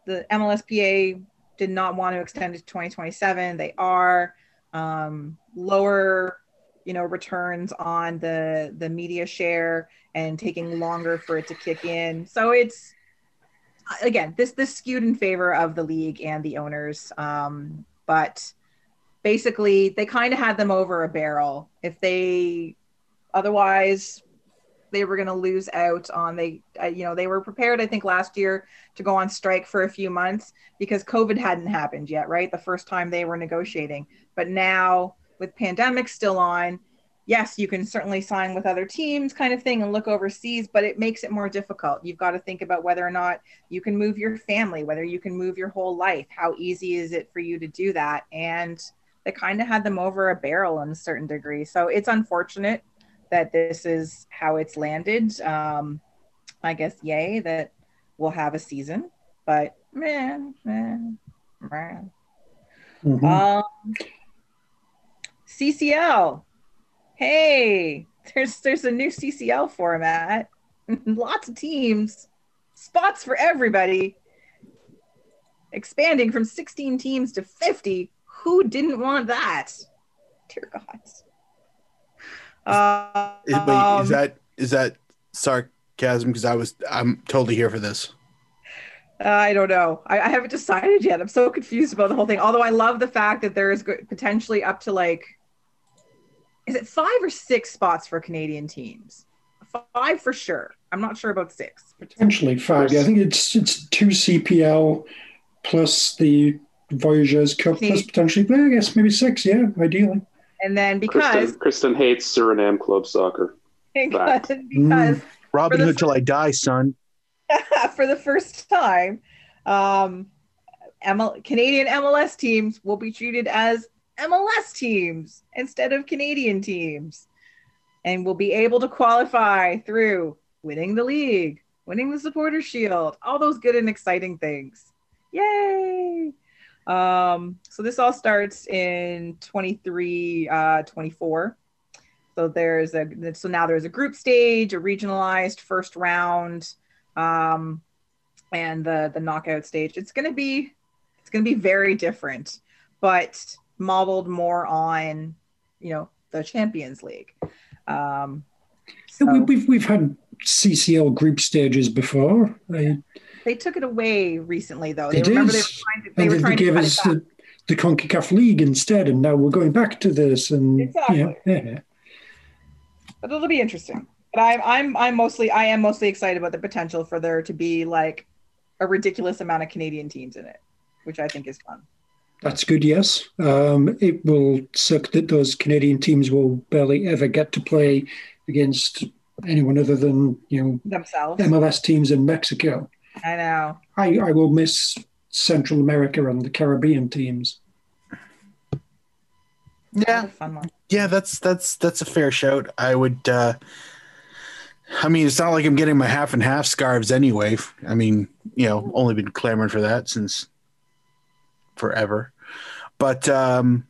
the MLSPA did not want to extend to 2027. They are um, lower you know returns on the the media share and taking longer for it to kick in. So it's again this this skewed in favor of the league and the owners. Um, but basically they kind of had them over a barrel. If they otherwise they were going to lose out on they uh, you know they were prepared i think last year to go on strike for a few months because covid hadn't happened yet right? The first time they were negotiating. But now with pandemic still on yes you can certainly sign with other teams kind of thing and look overseas but it makes it more difficult. You've got to think about whether or not you can move your family whether you can move your whole life. How easy is it for you to do that? And they kind of had them over a barrel in a certain degree. So it's unfortunate that this is how it's landed. Um, I guess yay that we'll have a season, but man, man, man. Mm-hmm. Um, CCL. Hey, there's there's a new CCL format. Lots of teams, spots for everybody. Expanding from 16 teams to 50. Who didn't want that? Dear God. Is, wait, is um, that is that sarcasm? Because I was I'm totally here for this. I don't know. I, I, haven't decided yet. I'm so confused about the whole thing. Although I love the fact that there is potentially up to like, is it five or six spots for Canadian teams? Five for sure. I'm not sure about six. Potentially five. Yeah, I think it's it's two CPL plus the Voyageurs Cup Canadian. plus potentially, I guess maybe six. Yeah, ideally. And then because Kristin, Kristin hates Suriname club soccer. Because, because mm. Robin Hood till I die, son. for the first time, um, ML, Canadian MLS teams will be treated as MLS teams instead of Canadian teams, and will be able to qualify through winning the league, winning the supporter shield, all those good and exciting things. Yay! Um, so this all starts in 23, uh, 24. So there's a so now there's a group stage, a regionalized first round, um, and the the knockout stage. It's gonna be it's gonna be very different, but modeled more on you know the Champions League. Um, so. we've we've had CCL group stages before. I, they took it away recently, though. They, they remember they were trying to, they and were trying gave us the, the CONCACAF League instead, and now we're going back to this. And exactly. yeah, yeah. But it'll be interesting. But I'm I'm I'm mostly I am mostly excited about the potential for there to be like a ridiculous amount of Canadian teams in it, which I think is fun. That's good, yes. Um, it will suck that those Canadian teams will barely ever get to play against anyone other than you know themselves MLS teams in Mexico. I know. I, I will miss Central America and the Caribbean teams. Yeah, yeah, that's that's that's a fair shout. I would. uh I mean, it's not like I'm getting my half and half scarves anyway. I mean, you know, only been clamoring for that since forever. But um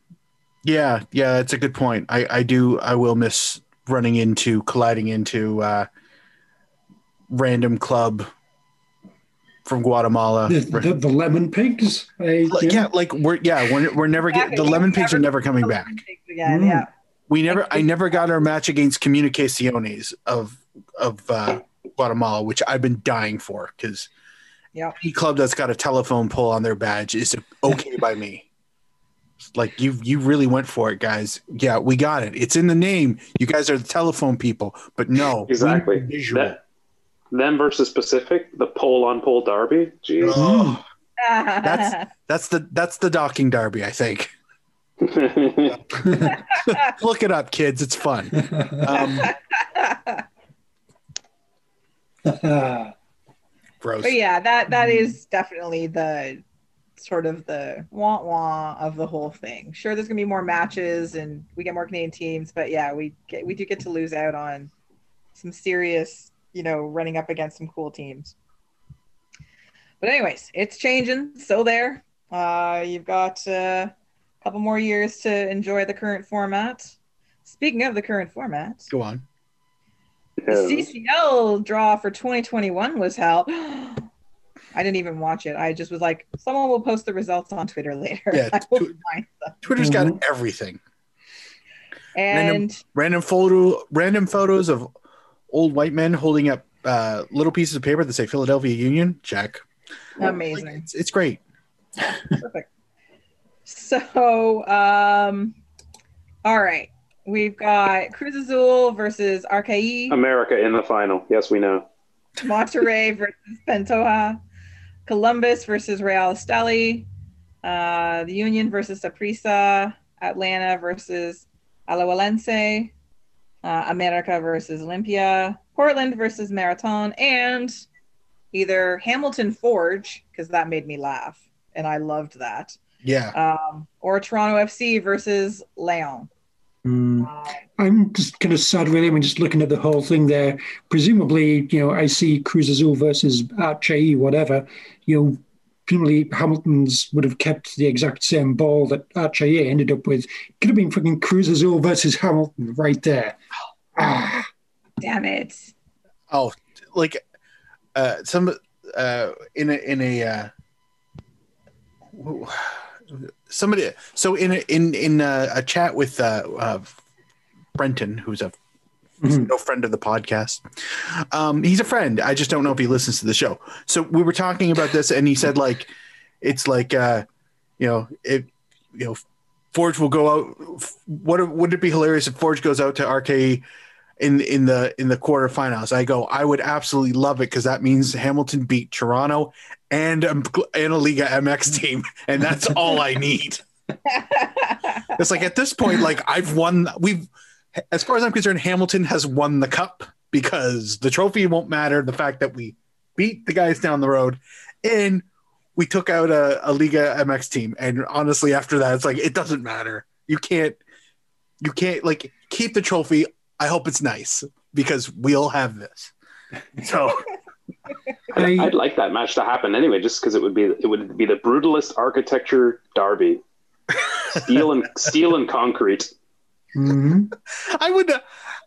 yeah, yeah, that's a good point. I I do. I will miss running into colliding into uh random club from Guatemala. The, the, the lemon pigs. I, yeah. yeah. like we're yeah we're, we're never get, the lemon pigs are never coming back. Again, mm. Yeah, we never. I never got our match against Comunicaciones of of uh, Guatemala, which I've been dying for because yeah, any club that's got a telephone pole on their badge is okay by me. Like you, you really went for it, guys. Yeah, we got it. It's in the name. You guys are the telephone people, but no, Exactly. visual. That, them versus Pacific, the pole on pole derby. Jeez. Oh, That's- that's the that's the docking derby. I think. Look it up, kids. It's fun. Um, gross. But yeah, that that is definitely the sort of the wah wah of the whole thing. Sure, there's gonna be more matches and we get more Canadian teams, but yeah, we get we do get to lose out on some serious, you know, running up against some cool teams. But anyways, it's changing. So there, uh, you've got uh, a couple more years to enjoy the current format. Speaking of the current format, Go on. the CCL draw for 2021 was held. I didn't even watch it. I just was like, someone will post the results on Twitter later. Yeah, I will tw- find. Twitter's got Mhm. everything. And Random photo, random photos of old white men holding up uh, little pieces of paper that say Philadelphia Union. Check. amazing. Like, it's, it's great. Perfect. So, um, all right. We've got Cruz Azul versus Arcahaie, America in the final. Yes, we know. Monterrey versus Pantoja, Columbus versus Real Esteli, uh, the Union versus Saprissa, Atlanta versus Alajuelense, uh, America versus Olimpia, Portland versus Marathon, and either Hamilton Forge, because that made me laugh, and I loved that, Yeah. um, or Toronto FC versus Leon. Mm. Uh, I'm just kind of sad, really. I mean, just looking at the whole thing there. Presumably, you know, I see Cruz Azul versus Archie, whatever. You know, presumably Hamilton's would have kept the exact same ball that Archie ended up with. Could have been fucking Cruz Azul versus Hamilton right there. Ah, damn it. Oh, like uh, some uh, in a in a uh, somebody. So in a, in in a, a chat with uh, uh, Brenton, who's a Mhm. no friend of the podcast. Um, he's a friend. I just don't know if he listens to the show. So we were talking about this, and he said like, it's like, uh, you know, it, you know, Forge will go out. What would it be hilarious if Forge goes out to Arcahaie in in the in the quarterfinals? I go, I would absolutely love it because that means Hamilton beat Toronto and um, and a Liga MX team, and that's all I need. It's like at this point, like I've won. We've, as far as I'm concerned, Hamilton has won the cup because the trophy won't matter. The fact that we beat the guys down the road and we took out a, a Liga MX team, and honestly, after that, it's like it doesn't matter. You can't, you can't like keep the trophy. I hope it's nice because we'll have this. So I, I'd like that match to happen anyway, just because it would be it would be the brutalist architecture derby, steel and steel and concrete. Mhm. I would uh,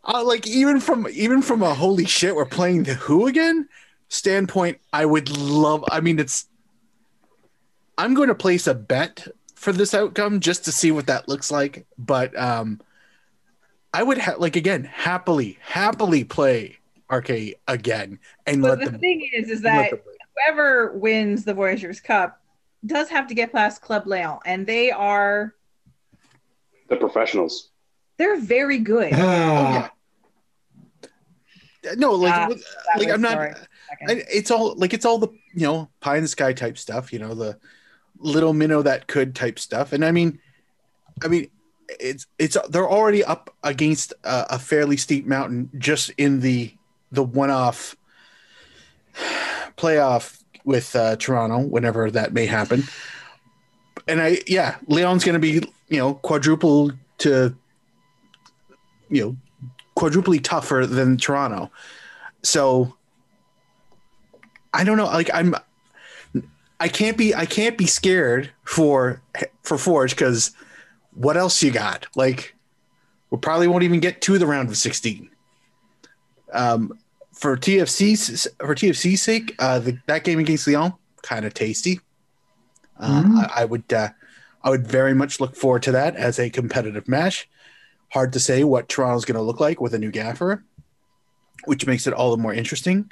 uh, like even from even from a holy shit we're playing the Who again standpoint. I would love. I mean, it's. I'm going to place a bet for this outcome just to see what that looks like, but um, I would ha- like again happily happily play RK again and but let the them. thing is, is that whoever wins the Voyageurs Cup does have to get past Club Leon, and they are The professionals. They're very good. Ah, no like with- like was- I'm not. I, it's all like it's all the you know pie in the sky type stuff you know the little minnow that could type stuff and i mean i mean it's it's they're already up against a, a fairly steep mountain just in the the one-off playoff with uh, toronto whenever that may happen and i yeah leon's gonna be you know quadruple to you know quadruply tougher than toronto so I don't know. Like I'm, I can't be. I can't be scared for for Forge because what else you got? Like we probably won't even get to the round of sixteen. Um, for TFC's for TFC's sake, uh, the, that game against Leon kind of tasty. Uh, Mhm. I, I would uh, I would very much look forward to that as a competitive match. Hard to say what Toronto's going to look like with a new gaffer, which makes it all the more interesting.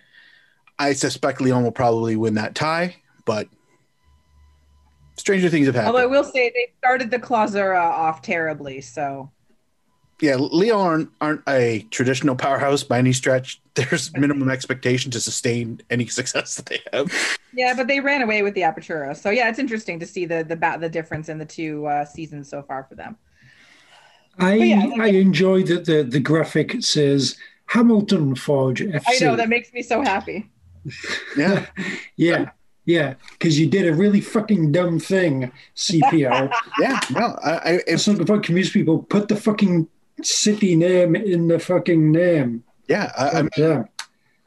I suspect Leon will probably win that tie, but stranger things have happened. Although I will say they started the Clausura off terribly, so yeah, Leon aren't, aren't a traditional powerhouse by any stretch. There's minimum expectation to sustain any success that they have. yeah, but they ran away with the Apertura. So yeah, it's interesting to see the the ba- the difference in the two uh, seasons so far for them. I yeah, I enjoy that the the graphic says Hamilton Forge FC. I know that makes me so happy. Yeah, yeah, yeah, because you did a really fucking dumb thing, CPL. yeah. No, I, I if, it's like fucking communist people put the fucking city name in the fucking name. yeah. I, I mean, Yeah.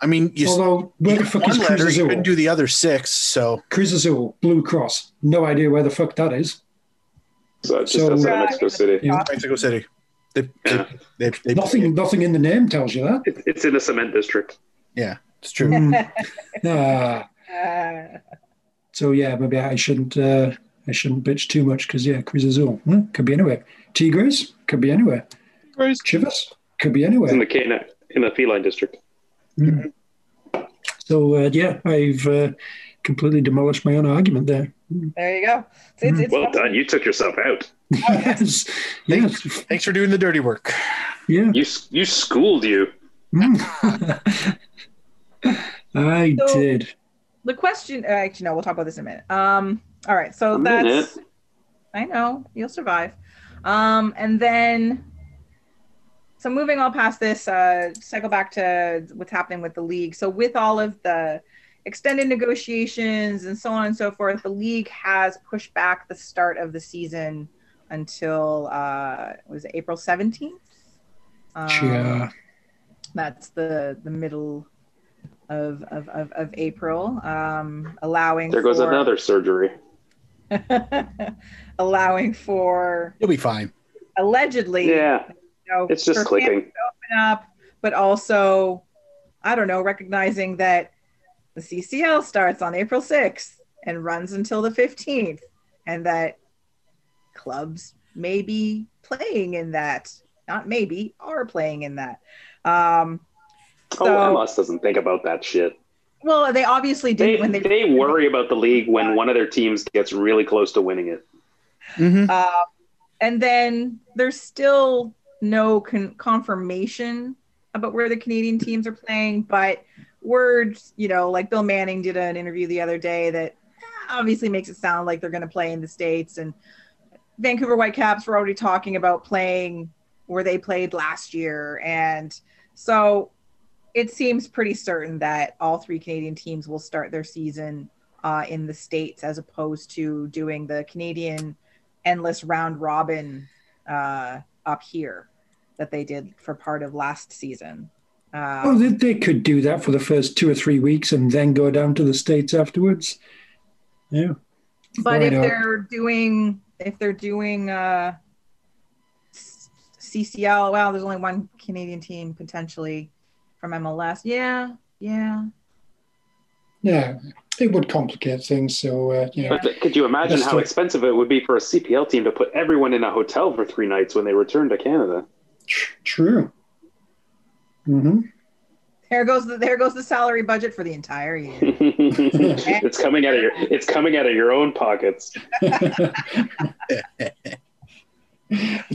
I mean, you, Although where you the fuck is letter, you couldn't do the other six. So Cruz Azul, Blue Cross. No idea where the fuck that is. So it's So- just outside of Mexico City. Yeah. Mexico City. They, they, they, they, Nothing, nothing in the name tells you that. It, it's in the cement district. Yeah, it's true. Mm. Ah. Uh, So yeah, maybe I shouldn't uh, I shouldn't bitch too much because yeah, Cruz Azul hmm, could be anywhere. Tigres could be anywhere. Tigres. Chivas could be It's in anywhere. the canine, in the feline district. Mm. So uh, yeah, I've uh, completely demolished my own argument there. there you go. It's, it's, it's Well done. You took yourself out. yes, yes, Thanks for doing the dirty work. yeah. You you schooled you. Mm. I So- did. the question. Uh, actually, no, we'll talk about this in a minute. Um. All right. So A that's. minute. I know you'll survive. Um, and then. So moving on past this, uh, cycle back to what's happening with the league. So with all of the extended negotiations and so on and so forth, the league has pushed back the start of the season until uh, was it April seventeenth. Um, Yeah. that's the the middle of of, of, of April, um, allowing There goes for, another surgery. allowing for You'll be fine. allegedly, Yeah, you know, it's just clicking. open up, but also, I don't know, recognizing that the CCL starts on April sixth and runs until the fifteenth, and that clubs may be playing in that, not maybe, are playing in that. Um, Oh, So- MLS doesn't think about that shit. well, they obviously did They, when they they worry about the league when one of their teams gets really close to winning it. hmm Uh, and then there's still no con- confirmation about where the Canadian teams are playing, but words, you know, like Bill Manning did an interview the other day that obviously makes it sound like they're going to play in the States. And Vancouver Whitecaps were already talking about playing where they played last year. And so it seems pretty certain that all three Canadian teams will start their season uh, in the States as opposed to doing the Canadian endless round robin uh, up here that they did for part of last season. Um, Oh, they, they could do that for the first two or three weeks and then go down to the states afterwards. Yeah. but why if not? they're doing if they're doing uh, CCL, well, there's only one Canadian team potentially from MLS. Yeah, yeah. Yeah, it would complicate things. So uh, yeah. But could you imagine how the- expensive it would be for a CPL team to put everyone in a hotel for three nights when they return to Canada? True. Hmm There goes the there goes the salary budget for the entire year. it's coming out of your it's coming out of your own pockets.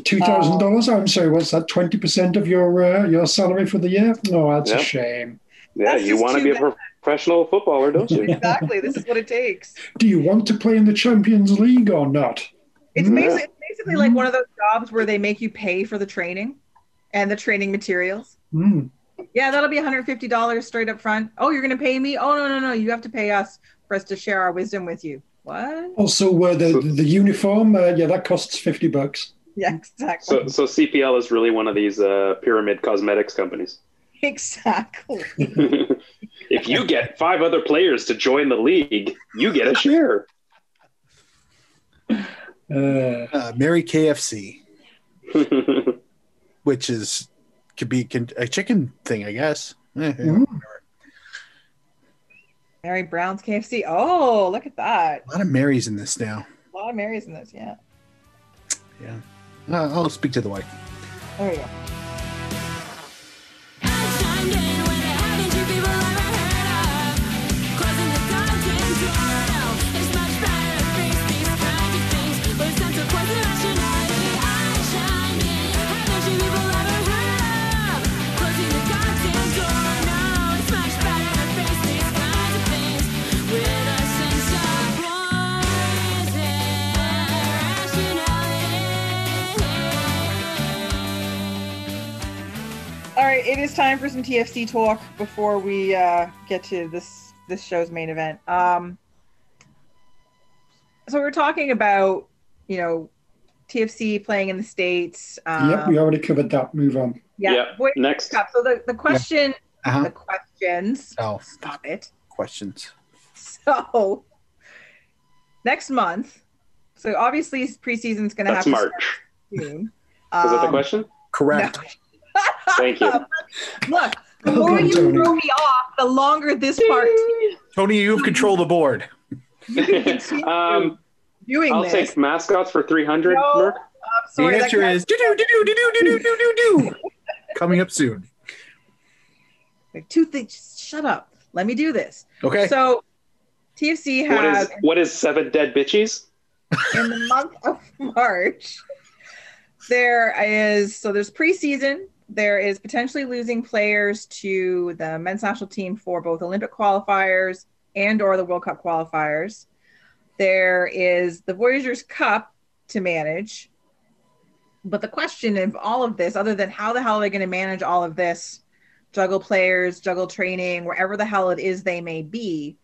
Two thousand dollars. I'm sorry. What's that? Twenty percent of your uh, your salary for the year? No, that's Yeah. a shame. Yeah, That's you want to too be a professional footballer, don't you? exactly. This is what it takes. Do you want to play in the Champions League or not? It's Yeah. basically, it's basically like one of those jobs where they make you pay for the training and the training materials. Mm. Yeah, that'll be $150 straight up front. Oh, you're going to pay me? Oh, no, no, no. You have to pay us for us to share our wisdom with you. What? Also, uh, the the uniform. Uh, yeah, that costs fifty bucks. Yeah, exactly. So, so CPL is really one of these uh, pyramid cosmetics companies. exactly. if you get five other players to join the league, you get a share. Uh, Uh, Mary KFC, which is could be con- a chicken thing, I guess. Eh, yeah. mm. Mary Brown's KFC. Oh, look at that. A lot of Marys in this now. A lot of Marys in this. Yeah. Yeah, uh, I'll speak to the wife. There we go. All right, it is time for some TFC talk before we uh, get to this this show's main event. Um, so we're talking about, you know, TFC playing in the states. Um, yep, we already covered that. Move on. yeah. Yeah, Boy Next. Cup. So the, the question, Uh-huh. the questions. Oh, Stop it. questions. So next month. So obviously preseason's going to have That's March. start soon. Was that the Um, question? Correct. Thank you. Look, the Well more you Tony. throw me off, the longer this part Tony, you have control of the board. um, doing I'll this. take mascots for 300, No. Merc. The answer is do do do do do do do do do do. Coming up soon. like, two things. Shut up. Let me do this. Okay. So TFC What has is what is seven dead bitches? in the month of March, there is so there's preseason. There is potentially losing players to the men's national team for both Olympic qualifiers and or the World Cup qualifiers. There is the Voyageurs Cup to manage. But the question of all of this, other than how the hell are they going to manage all of this, juggle players, juggle training, wherever the hell it is they may be,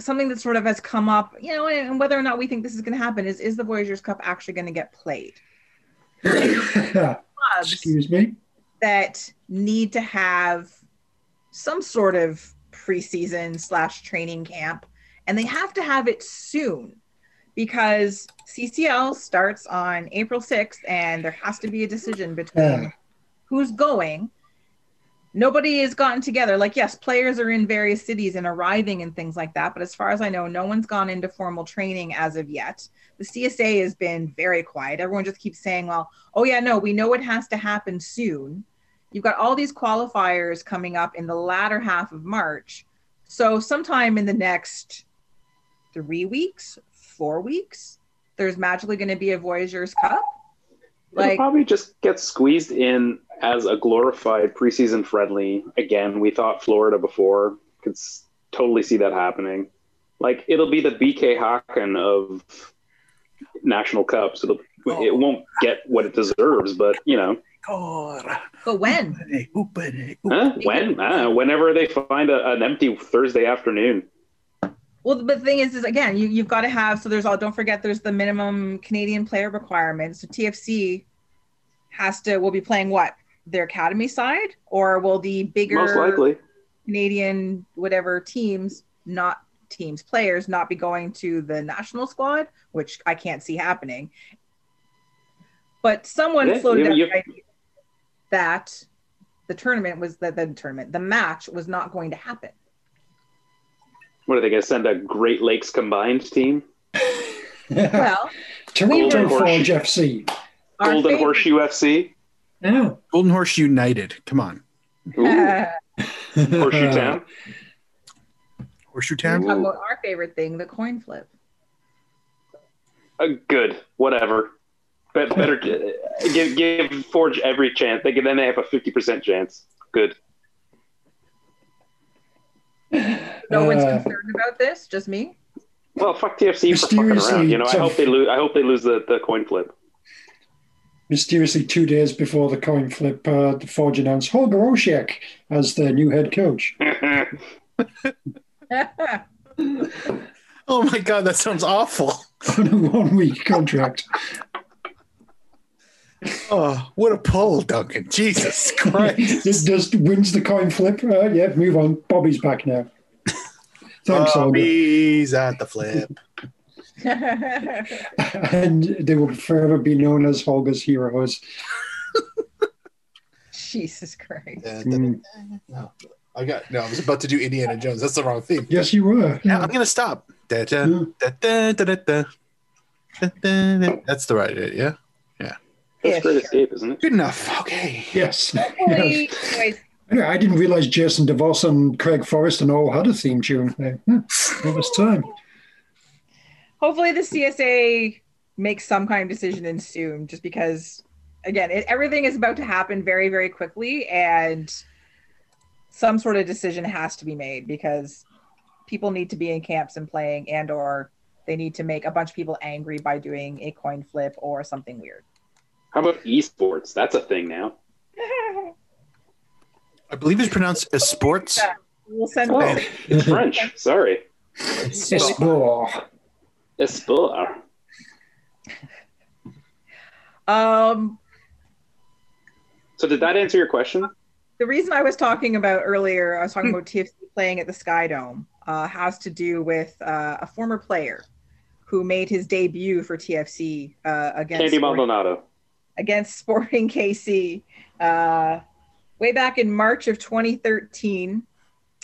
something that sort of has come up, you know, and whether or not we think this is going to happen is is the Voyageurs Cup actually going to get played? Clubs Excuse me. that need to have some sort of preseason slash training camp, and they have to have it soon because CCL starts on April 6th, and there has to be a decision between Yeah. who's going. Nobody has gotten together. Like, yes, players are in various cities and arriving and things like that. But as far as I know, no one's gone into formal training as of yet. The CSA has been very quiet. Everyone just keeps saying, well, oh, yeah, no, we know it has to happen soon. You've got all these qualifiers coming up in the latter half of March. So, sometime in the next three weeks, four weeks, there's magically going to be a Voyageurs Cup. It'll Like, probably just get squeezed in as a glorified preseason friendly. Again, we thought Florida before. Could s- totally see that happening. Like it'll be the BK Haken of national cups. It'll it won't get what it deserves, but you know, but when? huh? when uh, whenever they find a, an empty Thursday afternoon. Well, the thing is, is again, you, you've got to have, so there's all, don't forget, there's the minimum Canadian player requirements. So TFC has to, will be playing what? Their academy side? Or will the bigger Most likely. Canadian, whatever teams, not teams, players, not be going to the national squad, which I can't see happening. But someone Yeah, floated you- out you- the idea that the tournament was that the tournament, the match was not going to happen. What are they going to send a Great Lakes combined team? Well, Golden Forge Horseshoe. FC. Golden favorite- Horseshoe FC, Yeah. Golden Horse United. Come on. Ooh, Horseshoe Town. Horseshoe We're Town. talking about our favorite thing, the coin flip. Uh, good, whatever. But better give give Forge every chance. They can, then they have a fifty percent chance. Good. No one's Uh, concerned about this, just me. Well, fuck TFC for fucking around. You know, I hope they lose. I hope they lose the, the coin flip. Mysteriously, two days before the coin flip, uh, the Forge announced Holger Osieck as their new head coach. Oh my god, that sounds awful. on a one week contract. Oh, what a pull, Duncan. Jesus Christ. this just wins the coin flip. Uh, yeah, move on. Bobby's back now. Thanks, Holger. Bobby's at the flip. And they will forever be known as Holger's heroes. Jesus Christ. Mm. No, I got no. I was about to do Indiana Jones. That's the wrong theme. Yes, you were. Yeah, I'm gonna stop. Da, da, da. That's the right. Yeah, That's Yeah, Great sure. Escape, isn't it? good enough. Okay. Yes. Hopefully, yes. anyways, Anyway, I didn't realize Jason de Vos and Craig Forrest and all had a theme tune. All this time. hopefully the CSA makes some kind of decision in soon, just because, again, it, everything is about to happen very, very quickly, and some sort of decision has to be made because people need to be in camps and playing, and or they need to make a bunch of people angry by doing a coin flip or something weird. How about esports? That's a thing now. I believe it's pronounced esports. sports. We'll send Oh, it's French. Sorry. Espoir. Espoir. Um, So did that answer your question? The reason I was talking about earlier, I was talking about TFC playing at the Sky Dome, uh, has to do with uh, a former player who made his debut for TFC uh, against Candy Sporting, Maldonado. against Sporting KC uh, way back in March of 2013.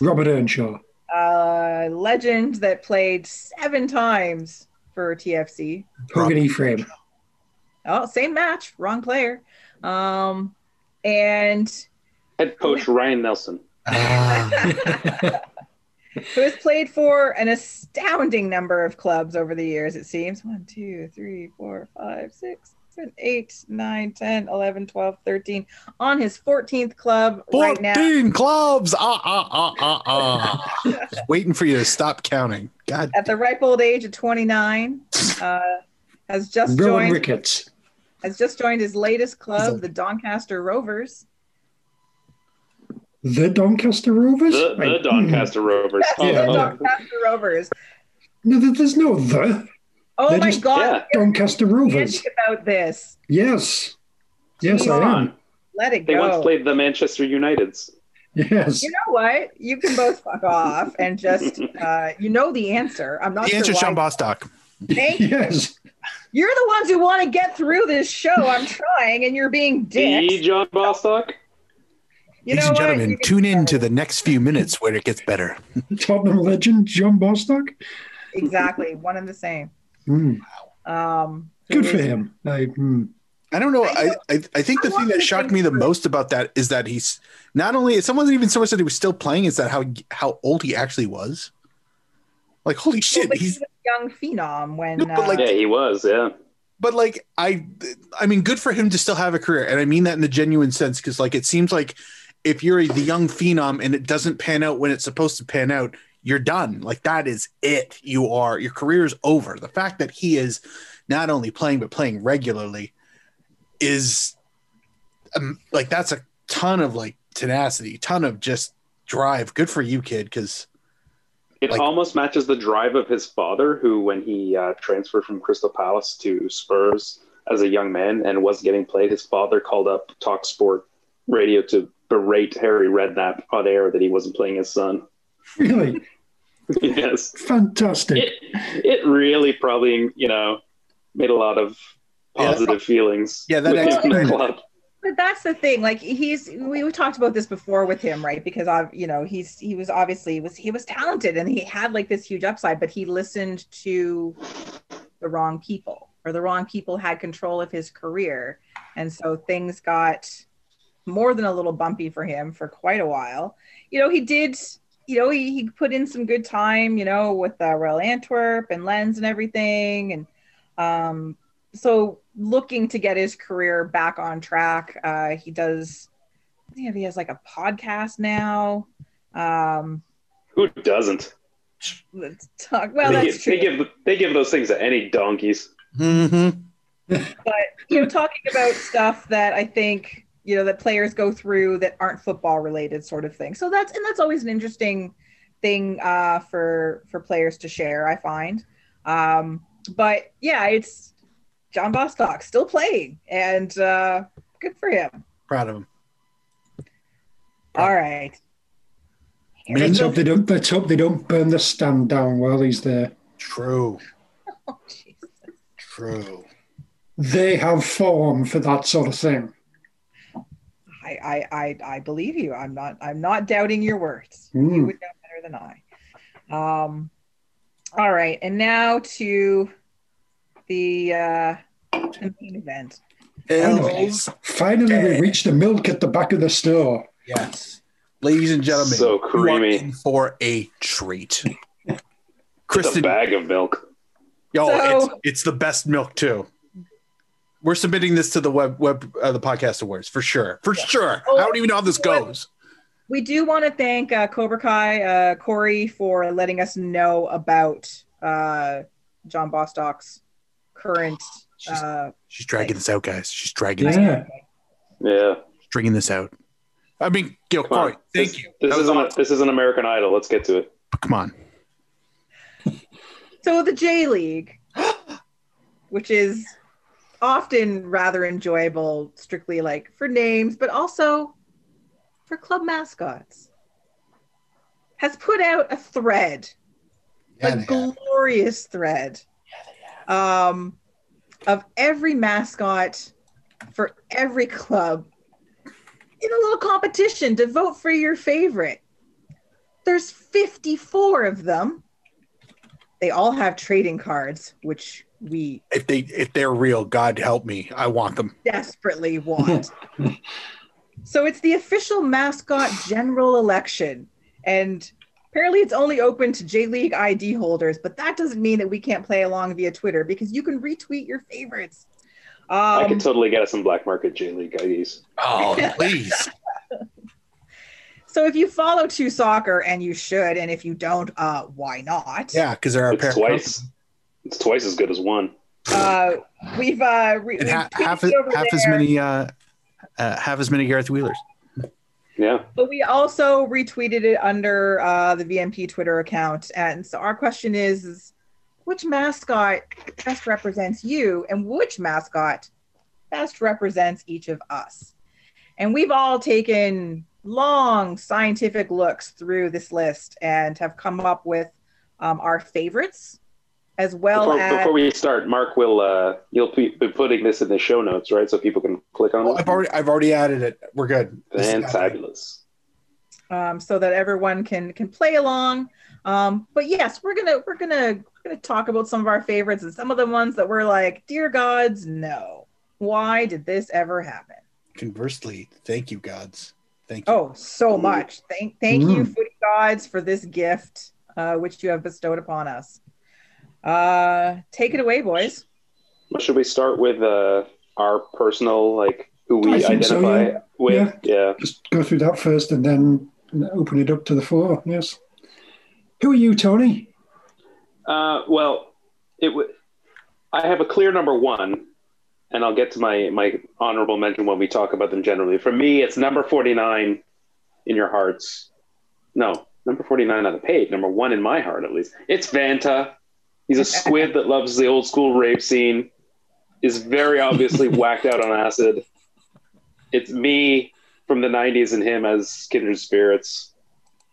Robert Earnshaw. Uh, legend that played seven times for TFC. Hogan Ephraim. Oh, same match, wrong player. Um, and Head coach Ryan Nelsen. Ah, who has played for an astounding number of clubs over the years, it seems. 1, 2, 3, 4, 5, 6, 7, 8, 9, 10, 11, 12, 13. On his 14th club right now. 14 clubs. Ah, ah, ah, ah, ah. Waiting for you to stop counting. God. At the ripe old age of 29. Uh, has just Rowan joined Ricketts. has just joined his latest club, the Doncaster Rovers. The Doncaster Rovers? The, the Right. Doncaster Rovers. That's Yeah. the Oh, Doncaster Rovers. No, there's no the. Oh They're my just- God! yeah. Doncaster Rovers. About this. Yes. Yes, Come I am. Let it They go. once played the Manchester Uniteds. Yes. You know what? You can both fuck off and just uh, you know the answer. I'm not The sure answer, why. Sean Bostock. Thank you. Yes. You're the ones who want to get through this show. I'm trying, and you're being The dicks. John Bostock. You Ladies know and gentlemen, You tune in to the next few minutes where it gets better. Tottenham legend John Bostock. exactly one and the same. Hmm. Um, Good for him. I, hmm. I don't know. I I. I, I think the I thing that shocked me the through. most about that is that he's not only someone even so much that he was still playing is that how how old he actually was. Like holy Well, shit, but he he's was a young phenom when. No, but like- uh, Yeah, he was. Yeah. but like I I mean good for him to still have a career and I mean that in the genuine sense because like it seems like if you're the young phenom and it doesn't pan out when it's supposed to pan out you're done. Like that is it. You are your career is over. The fact that he is not only playing but playing regularly is um, like that's a ton of like tenacity ton of just drive. Good for you kid because It Like- almost matches the drive of his father, who, when he uh, transferred from Crystal Palace to Spurs as a young man and was getting played, his father called up Talk Sport Radio to berate Harry Redknapp on air that he wasn't playing his son. Really? yes, Fantastic. it it really probably you know made a lot of Yeah. positive feelings. Yeah, that within the explains it. But that's the thing. Like he's we, we talked about this before with him, right? Because I, you know, he's he was obviously was he was talented and he had like this huge upside, but he listened to the wrong people, or the wrong people had control of his career, and so things got more than a little bumpy for him for quite a while. You know, he did. You know, he, he put in some good time. You know, with uh, Royal Antwerp and Lens and everything, and um, so looking to get his career back on track. Uh, he does. I think he has like a podcast now. Um, Who doesn't? let's talk. Well, they, that's give, true. they give they give those things to any donkeys. Mm-hmm. but you know, talking about stuff that I think you know that players go through that aren't football related, sort of thing. So that's and that's always an interesting thing uh, for for players to share. I find. Um, but yeah, it's John Bostock still playing, and uh, good for him. proud of him All right. Let's hope they don't. Let's hope they don't burn the stand down while he's there. true Oh, Jesus. true They have form for that sort of thing. I, I, I, I believe you. I'm not. I'm not doubting your words. You Mm. would know better than I. Um. All right, and now to the uh, the main event. L's Finally, we reached the milk at the back of the store. Yes. Ladies and gentlemen, So creamy. for a treat. It's a Kristin, bag of milk. yo, So- it's, it's the best milk too. We're submitting this to the web web uh, the podcast awards for sure, for sure. Oh, I don't even know how this you know what? goes. We do want to thank uh, Cobra Kai uh, Corey for letting us know about uh, John Bostock's current. Uh, She's dragging this out, guys. She's dragging this, Yeah. Yeah. stringing this out. I mean, you know, Come on. Corey, thank this, you. This isn't a, awesome. this is an American Idol. Let's get to it. Come on. So the J League, which is often rather enjoyable, strictly like for names, but also for club mascots, has put out a thread, Yeah, a they have. glorious thread, um, of every mascot for every club in a little competition to vote for your favorite. There's 54 of them. They all have trading cards, which we if they if they're real, God help me, I want them. desperately want. so it's the official mascot general election. And apparently it's only open to J League ID holders, but that doesn't mean that we can't play along via Twitter because you can retweet your favorites. I Um, could totally get us some black market J League IDs. Oh, please. so if you follow Two Soccer, and you should, and if you don't, uh, why not? Yeah, because there are It's parent twice. It's twice as good as one. Uh, we've uh, re- we've ha- tweeted half you half as many uh, uh half as many Gareth Wheelers. Yeah. But we also retweeted it under uh, the VMP Twitter account. And so our question is, is which mascot best represents you and which mascot best represents each of us? And we've all taken long scientific looks through this list and have come up with um, our favorites as well Before, as before we start, Mark will uh, you'll be be putting this in the show notes, right? So people can click on Oh, it. I've already I've already added it. We're good. This is happening. Fantabulous. um, so that everyone can can play along. Um, but yes, we're gonna we're gonna we're gonna talk about some of our favorites and some of the ones that we're like, dear gods, no. Why did this ever happen? Conversely, thank you, gods. Thank you. Oh, so much. Thank thank you, Mm. footy gods, for this gift uh, which you have bestowed upon us. Uh, take it away, boys. Well, should we start with uh, our personal, like who we I think so, identify yeah. with? Yeah. Just go through that first and then open it up to the floor. Yes. Who are you, Tony? Uh, well, it would. I have a clear number one, and I'll get to my my honorable mention when we talk about them generally. For me, it's number forty nine in your hearts. No, number forty nine on the page. Number one in my heart, at least. It's Vanta. He's a squid that loves the old school rave scene. Is very obviously whacked out on acid. It's me from the '90s and him as kindred spirits.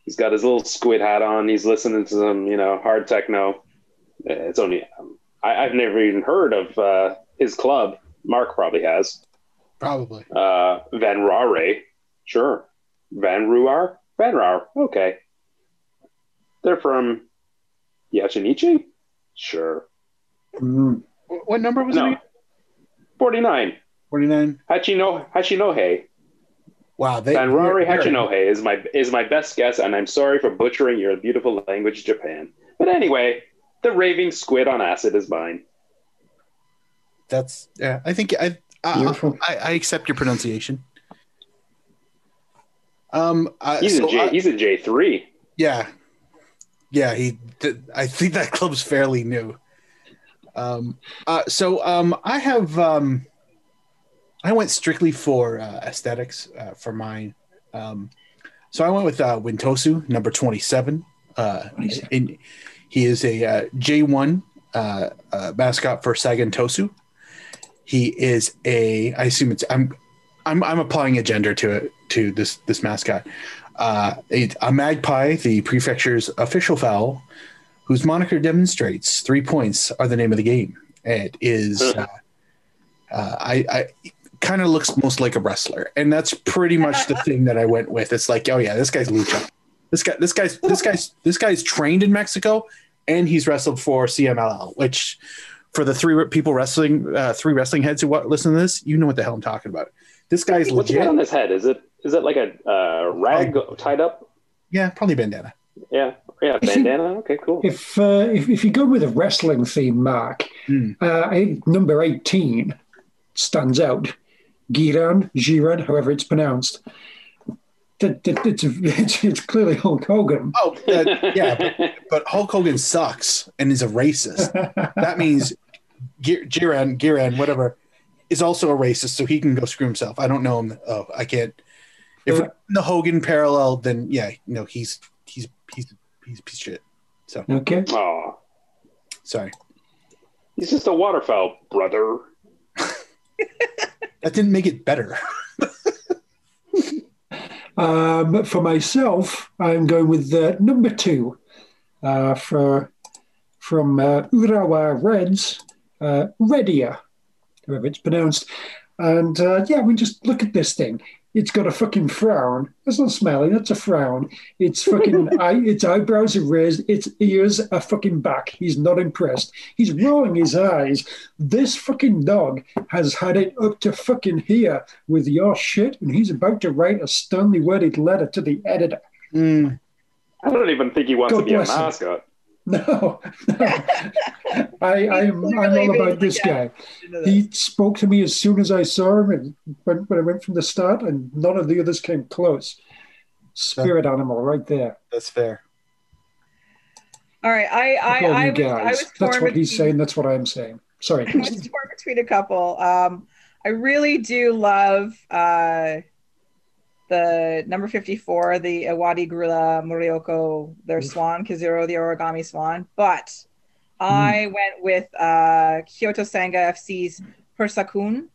He's got his little squid hat on. He's listening to some, you know, hard techno. It's only um, I, I've never even heard of uh, his club. Mark probably has. Probably. Uh, Van Rare, sure. Van Ruar, Van Rare, okay. They're from Yachinichi, sure. Mm, Wh- What number was No, it? forty nine. Forty nine. Hachino Hachinohe. Wow. They, Van Rare they're- Hachinohe is my is my best guess, and I'm sorry for butchering your beautiful language, Japan. But anyway, the raving squid on acid is mine. That's yeah. I think I I, I, I accept your pronunciation. Um, I, He's so in J. I- he's in J three. yeah, yeah. He, did, I think that club's fairly new. Um, uh, so um, I have um, I went strictly for uh, aesthetics uh, for mine. Um, so I went with uh, Wintosu, number twenty-seven. Uh, 27. and he is a uh, J1 uh, uh, mascot for Sagan Tosu. He is a. I assume it's. I'm. I'm. I'm applying a gender to it to this this mascot. Uh, a, a magpie, the prefecture's official fowl, whose moniker demonstrates three points are the name of the game. It is. Uh, uh, I. I kind of looks most like a wrestler, and that's pretty much the thing that I went with. It's like, oh yeah, this guy's lucha. This guy, this guy's, this guy's, this guy's trained in Mexico, and he's wrestled for CMLL. Which, for the three people wrestling, uh, three wrestling heads who wa- listen to this, you know what the hell I'm talking about. This guy's What's he got on his head? Is it is it like a uh, rag tied up? Yeah, probably bandana. Yeah, yeah, bandana. Okay, cool. If, uh, if if you go with a wrestling theme, Mark, Hmm. uh, I- number eighteen stands out. Giran, Giran, however it's pronounced. That, that, it's, it's, it's clearly Hulk Hogan. Oh, uh, yeah, but, but Hulk Hogan sucks and is a racist. That means Gi- Giran, Giran, whatever, is also a racist, so he can go screw himself. I don't know him. Oh, I can't. If Uh, we're in the Hogan parallel, then yeah, no, he's he's he's he's a piece of shit. So Okay. Aw, sorry. he's just a waterfowl, brother. That didn't make it better. Um, for myself, I'm going with uh, number two uh, for, from uh, Urawa Reds, uh, Redia, however it's pronounced. And uh, yeah, we just look at this thing. It's got a fucking frown. That's not smiling. That's a frown. It's fucking eye, its eyebrows are raised. Its ears are fucking back. He's not impressed. He's rolling his eyes. This fucking dog has had it up to fucking here with your shit, and he's about to write a sternly worded letter to the editor. Mm, I don't even think he wants God to be a mascot. him. Mascot. No, no. I, I'm, I'm all about this guy. He spoke to me as soon as I saw him, and when, when I went from the start, and none of the others came close. Spirit animal, right there. that's fair. All right, I I, Fuck I, was, I guys. was That's torn what he's saying. That's what I'm saying. Sorry. I was torn between a couple. Um, I really do love uh, the number 54, the Iwate Grulla Morioka, their swan, Kizuro, the origami swan. But I went with uh, Kyoto Sanga FC's Persakun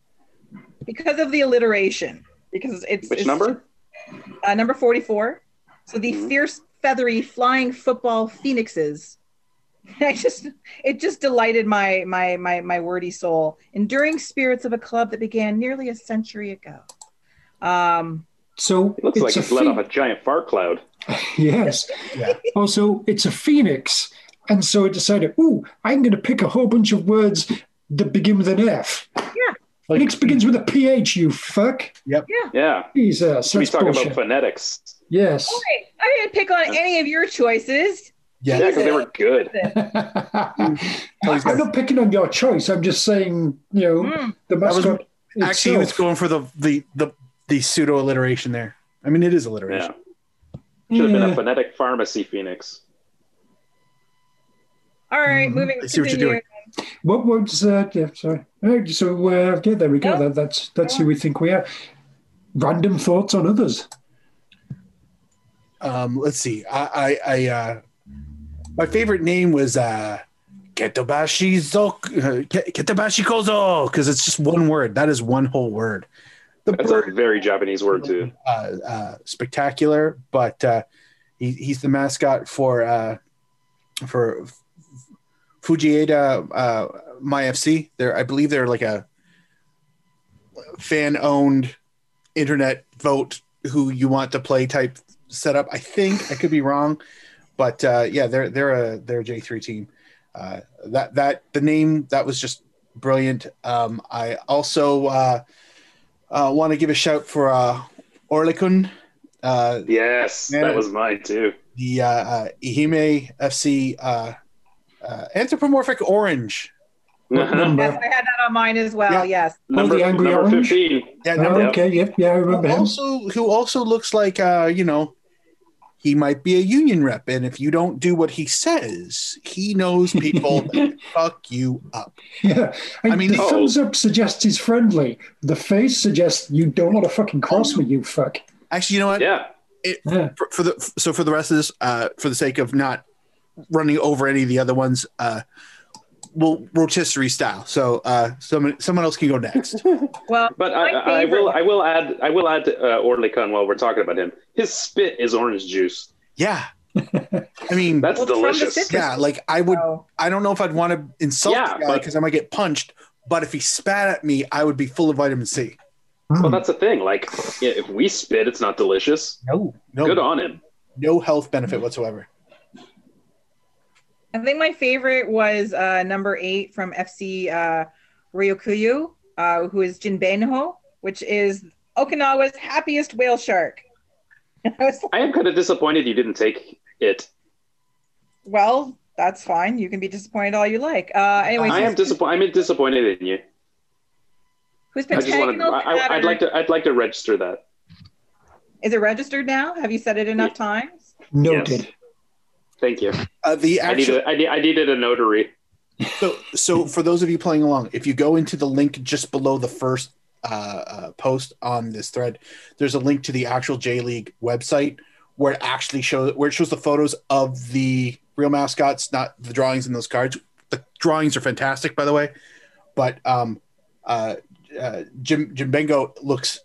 because of the alliteration. Because it's Which it's number? uh, number 44. So the Mhm. fierce, feathery, flying football phoenixes. I just it just delighted my my my my wordy soul. Enduring spirits of a club that began nearly a century ago. Um So It looks like it's he's let phe- off a giant fart cloud. Yes. Yeah. Also, it's a phoenix. And so I decided, ooh, I'm going to pick a whole bunch of words that begin with an F. Like, Phoenix begins with a PH, you fuck. Yep. Yeah. Jesus, We that's talk bullshit. about phonetics. yes. okay, I didn't pick on any of your choices. Yeah, yeah, because they were good. I'm not picking on your choice. I'm just saying, you know, Mm. the was- mascot. actually, he was going for the the the, the pseudo alliteration there. I mean, it is alliteration. Yeah. Should have been a phonetic pharmacy phoenix. All right, Mhm. moving I see what you're doing. What was that? Yeah, sorry. Uh, So uh, yeah, there we go. Yeah. That, that's that's who we think we are. Random thoughts on others. Um, let's see. I, I, I uh, my favorite name was uh, Ketobashi Zok, uh, Ke- Ketobashi Kozo, because it's just one word. That is one whole word. The That's a very Japanese word too. uh, uh, spectacular, but uh, he, he's the mascot for uh, for Fujieda uh, My FC. They're, I believe, they're like a fan-owned internet vote who you want to play type setup. I think I could be wrong, but uh, yeah, they're they're a they're a J three team. Uh, that that the name that was just brilliant. Um, I also uh, uh, want to give a shout for uh, Orlikun, uh, Yes, Yeah. that was mine too. the uh, uh, Ehime FC uh, uh, anthropomorphic orange. What number? Yes, I had that on mine as well. Yeah. Yes. number the angry number orange? 15. Yeah, Oh, okay. Yep. Yeah, I remember who him. also who also looks like uh, you know he might be a union rep, and if you don't do what he says, he knows people that fuck you up. Yeah. And I mean- the Oh. thumbs up suggests he's friendly. The face suggests you don't want to fucking cross me, you fuck. Actually, you know what? Yeah. Yeah. For, for the so for the rest of this, uh, for the sake of not running over any of the other ones, uh, we'll rotisserie style. So uh, someone someone else can go next. Well, But I, I, I will I will add I will add uh, Orlikun while we're talking about him. His spit is orange juice. Yeah, I mean, That's Well, the delicious. yeah, like I would. So, I don't know if I'd want to insult Yeah, the guy because I might get punched. But if he spat at me, I would be full of vitamin C. Well, that's the thing. Like, yeah, if we spit, it's not delicious. No, no, Good on him. no health benefit whatsoever. I think my favorite was uh, number eight from FC uh, Ryukyu, uh, who is Jinbenho, which is Okinawa's happiest whale shark. I was like, I am kind of disappointed you didn't take it. well, that's fine. You can be disappointed all you like. Uh, anyways, I am disappointed. I'm disappointed in you. Who's been I just tagging want to. I, I- I'd like to. I'd like to register that. Is it registered now? Have you said it enough times? Noted. Thank you. Uh, the I actual, needed. I, need, I needed a notary. so, so for those of you playing along, if you go into the link just below the first uh, uh, post on this thread, there's a link to the actual J League website where it actually shows where it shows the photos of the real mascots, not the drawings in those cards. The drawings are fantastic, by the way, but um, uh, uh, Jim Jim Bengo looks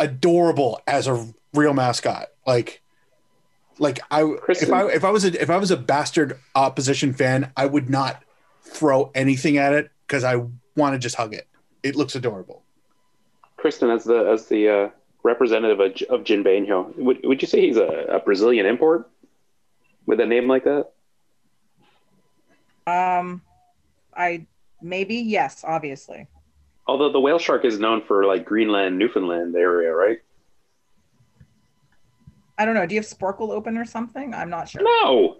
adorable as a real mascot. Like, like I if I if I was a if I was a bastard opposition fan, I would not throw anything at it because I want to just hug it. It looks adorable. Kristin, as the as the uh, representative of, J- of Jinbenho, would would you say he's a, a Brazilian import with a name like that? Um, I maybe yes, obviously. Although the whale shark is known for like Greenland, Newfoundland area, right? I don't know. Do you have Sporcle open or something? I'm not sure. No,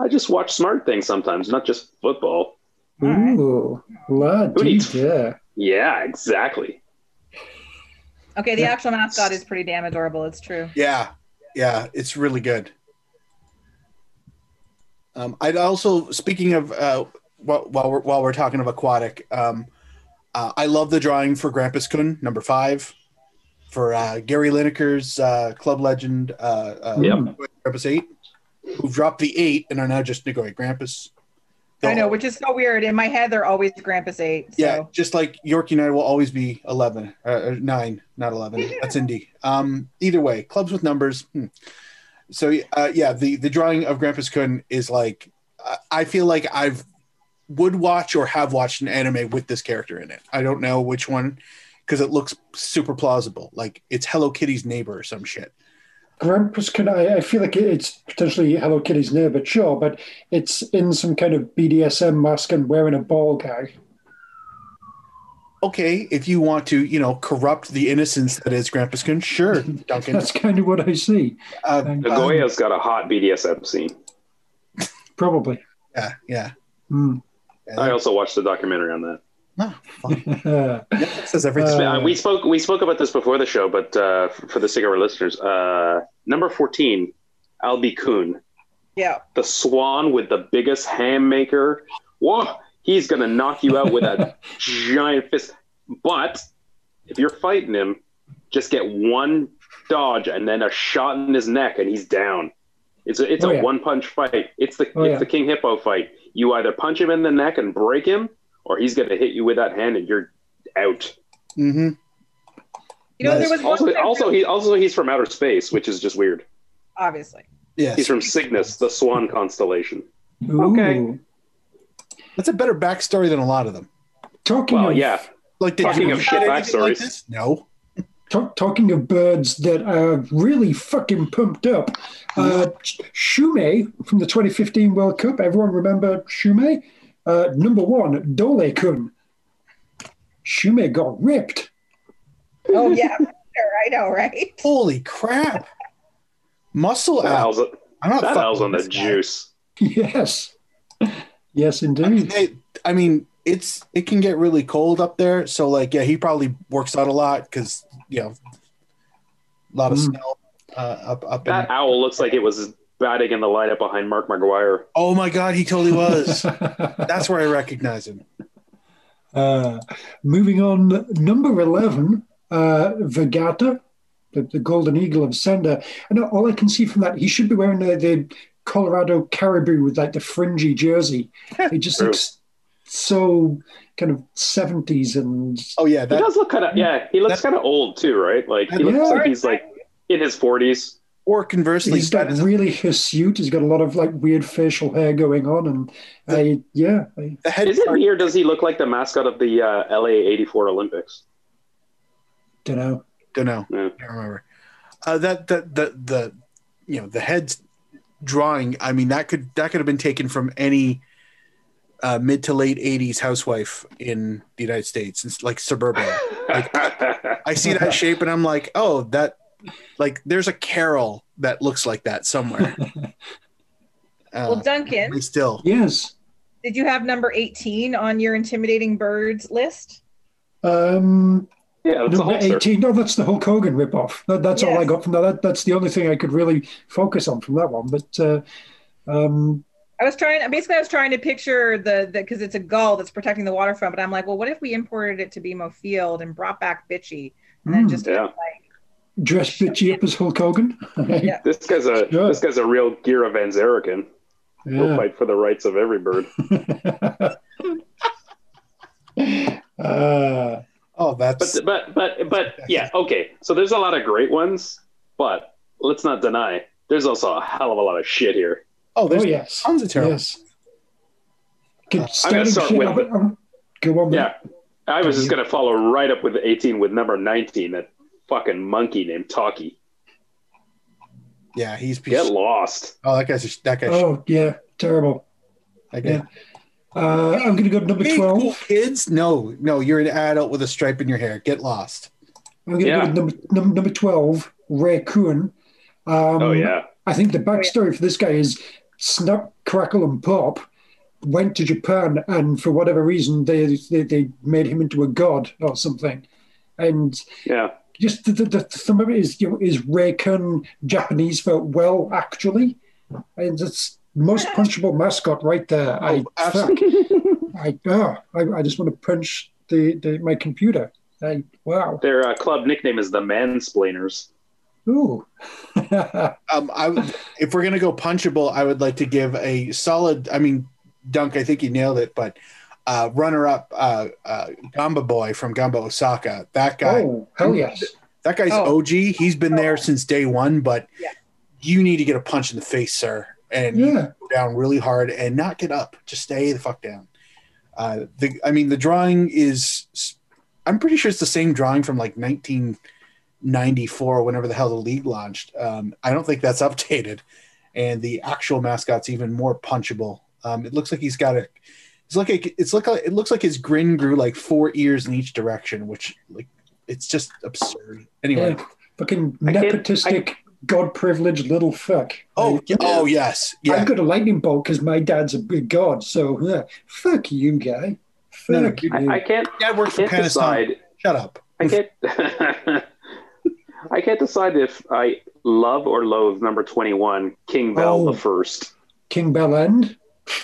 I just watch smart things sometimes, not just football. All right. Ooh, la Who needs- dee. Yeah, exactly. Okay, the Yeah. actual mascot is pretty damn adorable. It's true. Yeah, yeah, it's really good. Um, I'd also speaking of uh, while, while we're while we're talking of aquatic, um, uh, I love the drawing for Grampus Kun number five for uh, Gary Lineker's uh, club legend uh, uh, Yep. Grampus eight, who dropped the eight and are now just Nagoya Grampus. I know, which is so weird. In my head, they're always Grampus eight. So. Yeah, just like York United will always be 11, uh, uh, 9, not 11. That's Indy. Um, either way, clubs with numbers. hmm. So, uh, yeah, the, the drawing of Grampus Kun is like, I- I feel like I've would watch or have watched an anime with this character in it. I don't know which one because it looks super plausible. Like it's Hello Kitty's neighbor or some shit. Grampus can I, I feel like it's potentially Hello Kitty's neighbor, sure, but it's in some kind of BDSM mask and wearing a ball gag. Okay, if you want to, you know, corrupt the innocence that is Grampus Kun, sure, Duncan. That's kind of what I see. Uh, And- Nagoya's got a hot BDSM scene. Probably. yeah, yeah. Hmm. I also watched the documentary on that. No, fine. Uh, says everything. Uh, Uh, we spoke we spoke about this before the show, but uh, for the sake of our listeners, uh, number fourteen, Albie Kuhn, Yeah. the swan with the biggest ham maker. Whoa, he's gonna knock you out with a giant fist. But if you're fighting him, just get one dodge and then a shot in his neck, and he's down. It's a it's Oh, a yeah. one punch fight. It's the Oh, it's yeah. the King Hippo fight. You either punch him in the neck and break him, or he's gonna hit you with that hand, and you're out. Mm-hmm. You know, Nice. there was Also, also he also he's from outer space, which is just weird. obviously. Yes. He's from Cygnus, the Swan constellation. ooh. Okay. That's a better backstory than a lot of them. Talking Well, of yeah, Like, did Talking you of shit anything like backstories. No. ta- talking of birds that are really fucking pumped up. Uh, Shume from the 2015 World Cup. Everyone remember Shume? Uh, number one, Dole Kun. Shume got ripped. Oh yeah, sure, I know, right? Holy crap! Muscle that out. owl's, I'm not that fucking owl's on the with guy. juice. Yes. Yes, I mean, indeed. they, I mean, it's it can get really cold up there. So, like, yeah, he probably works out a lot because you know, a lot of Mm. snow uh, up up. That In, owl looks like it was batting in the lineup behind Mark McGwire. oh my god, he totally was. That's where I recognize him. Uh, moving on, number 11, uh, Vegata, the, the golden eagle of Sendai. And all I can see from that, he should be wearing the, the Colorado Caribou with like the fringy jersey. It just True. looks so kind of 70s and Oh yeah, He that does look kind of yeah. He looks kind of old too, right? Like he Yeah. looks like he's like in his forties. Or conversely, he's got that is- really hirsute. He's got a lot of like weird facial hair going on. And I, yeah, I, the head Is it part- me or does he look like the mascot of the uh, LA '84 Olympics? don't know. Don't know. Yeah. Can't remember. Uh, that the the the you know the head's drawing. I mean that could that could have been taken from any uh, mid to late '80s housewife in the United States. It's like suburban. I see that shape and I'm like, oh, that like there's a Carol that looks like that somewhere. Well, Uh, Duncan, still, Yes. did you have number 18 on your intimidating birds list? Um, yeah, that's Number 18. No, that's the Hulk Hogan ripoff. That, that's all I got from that. that. That's the only thing I could really focus on from that one. But uh, um, I was trying. Basically, I was trying to picture the the because it's a gull that's protecting the waterfront. But I'm like, well, what if we imported it to BMO Field and brought back Bitchy, and then Mm. just Yeah. like Dress bitchy up as Hulk Hogan. Yeah. This guy's a Sure. this guy's a real Gira Van Zerikin. He'll fight for the rights of every bird. uh, Oh, that's But but but but yeah, okay. So there's a lot of great ones, but let's not deny there's also a hell of a lot of shit here. oh, there's oh yes. tons of terrible. Yes. Can, gonna start with off- the- um, go on. Yeah. I was just gonna follow right up with 18 with number 19, that fucking monkey named Talkie. Yeah, he's Get lost. oh that guy's that guy. Oh yeah, terrible. that guy. Yeah. Uh, I'm going to go to number Hey, cool twelve. kids, no, no, you're an adult with a stripe in your hair. Get lost. I'm going to Yeah. go to number, number number twelve. Ray Kuhn. Um, Oh yeah. I think the backstory for this guy is Snap, Crackle, and Pop went to Japan, and for whatever reason, they they, they made him into a god or something. And Yeah. Just the, the, the some of it is you know, is Raycon Japanese for well actually, and it's most punchable mascot right there. I Oh, fuck, I, oh, I I just want to punch the, the my computer. I wow. Their uh, club nickname is the Mansplainers. Ooh. Um, I would, if we're gonna go punchable, I would like to give a solid. I mean, Dunk, I think you nailed it, but uh, runner up, uh, uh, Gamba Boy from Gamba Osaka. That guy, oh hell yes. that guy's Oh. OG. He's been there since day one, but Yeah. you need to get a punch in the face, sir, and Yeah. go down really hard and not get up. Just stay the fuck down. Uh, the, I mean, the drawing is. I'm pretty sure it's the same drawing from like 1994, whenever the hell the league launched. Um, I don't think that's updated, and the actual mascot's even more punchable. Um, it looks like he's got a. It's like a, it's like a, it looks like his grin grew like four ears in each direction, which like it's just absurd. Anyway, Yeah. Fucking I nepotistic, god privileged little fuck. oh I, yeah, oh yes, yeah. I've got a lightning bolt because my dad's a big god. So yeah, fuck you, guy. No, no, you. I, I can't Dad worked for can't Panasonic. decide Shut up. I can't. I can't decide if I love or loathe number twenty-one, King Bell Oh. the First. King Bell End.